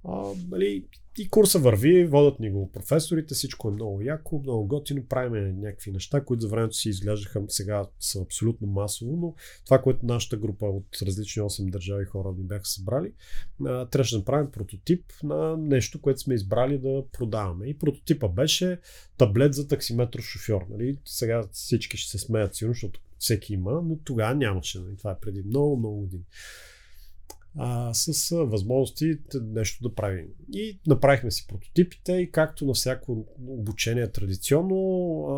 А, нали, и курса върви, водят ни го професорите, всичко е много яко, много готино, правим някакви неща, които за времето си изглеждаха сега са абсолютно масово, но това, което нашата група от различни 8 държави хора ни бяха събрали, трябваше да направим прототип на нещо, което сме избрали да продаваме. И прототипа беше таблет за таксиметров шофьор. Нали? Сега всички ще се смеят сигурно, защото всеки има, но тогава нямаше. Нали? Това е преди много, много години а, с възможности нещо да правим. И направихме си прототипите и както на всяко обучение традиционно, а,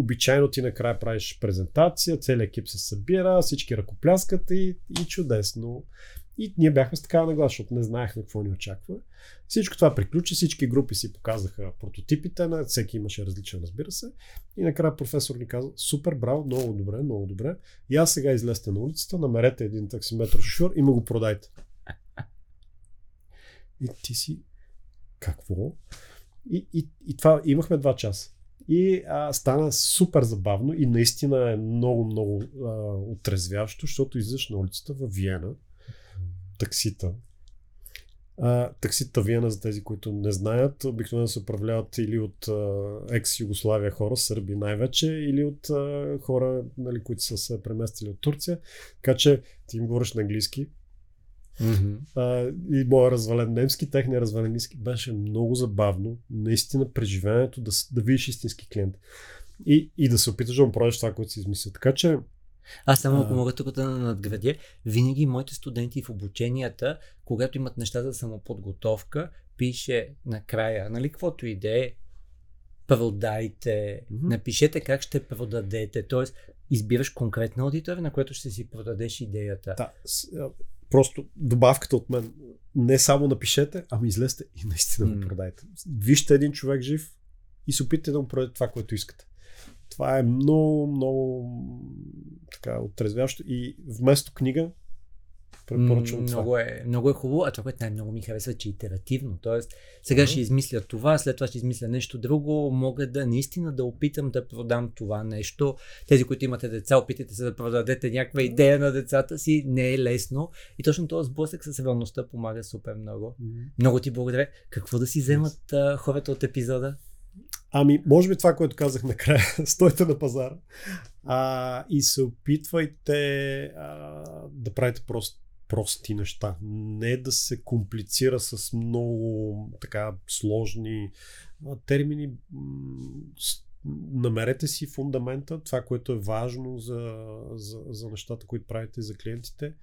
обичайно ти накрая правиш презентация, целият екип се събира, всички ръкопляскат и, и чудесно. И ние бяхме с такава нагласа, защото не знаехме какво ни очаква. Всичко това приключи, всички групи си показаха прототипите, на всеки имаше различен, разбира се. И накрая професор ни каза, супер, браво, много добре, много добре. И аз сега излезте на улицата, намерете един таксиметр шофьор и му го продайте. И ти си, какво? И, и, и това, имахме два часа. И а, стана супер забавно и наистина е много, много а, отрезвяващо, защото излизаш на улицата в Виена, таксита. А, таксита Виена, за тези, които не знаят, обикновено се управляват или от екс-Югославия хора, сърби най-вече, или от а, хора, нали, които са се преместили от Турция. Така че ти им говориш на английски. Mm-hmm. А, и моя развален немски, техния развален немски беше много забавно. Наистина преживяването да, да видиш истински клиент. И, и да се опиташ да му продадеш това, което си измисля. Така че аз само ако мога тук да надградя, винаги моите студенти в обученията, когато имат неща за самоподготовка, пише накрая, нали, каквото и да е, продайте, mm-hmm. напишете как ще продадете, т.е. избираш конкретна аудитория, на която ще си продадеш идеята. Да, просто добавката от мен, не само напишете, ами излезте и наистина mm. го продайте. Вижте един човек жив и се опитайте да му продадете това, което искате. Това е много, много така отрезвяващо. И вместо книга, препоръчвам много това. Е, много е хубаво, а това, което най-много ми харесва, че е итеративно. Тоест, сега mm-hmm. ще измисля това, след това ще измисля нещо друго, мога да наистина да опитам да продам това нещо. Тези, които имате деца, опитайте се да продадете някаква идея на децата си, не е лесно. И точно този сблъсък с реалността помага супер много. Mm-hmm. Много ти благодаря. Какво да си вземат yes. хората от епизода? Ами, може би това, което казах накрая, [LAUGHS] стойте на пазара а, и се опитвайте а, да правите просто прости неща. Не да се комплицира с много така сложни а, термини. Намерете си фундамента, това, което е важно за, за, за нещата, които правите за клиентите.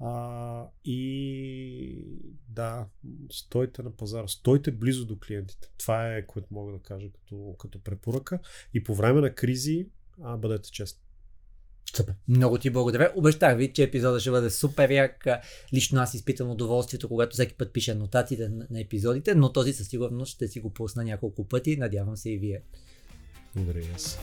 А, и да, стойте на пазара, стойте близо до клиентите. Това е което мога да кажа като, като препоръка. И по време на кризи, а, бъдете честни. Супер. Много ти благодаря. Обещах ви, че епизода ще бъде супер як. Лично аз изпитам удоволствието, когато всеки път пиша нотациите на, на епизодите, но този със сигурност ще си го пусна няколко пъти. Надявам се и вие. Благодаря и аз.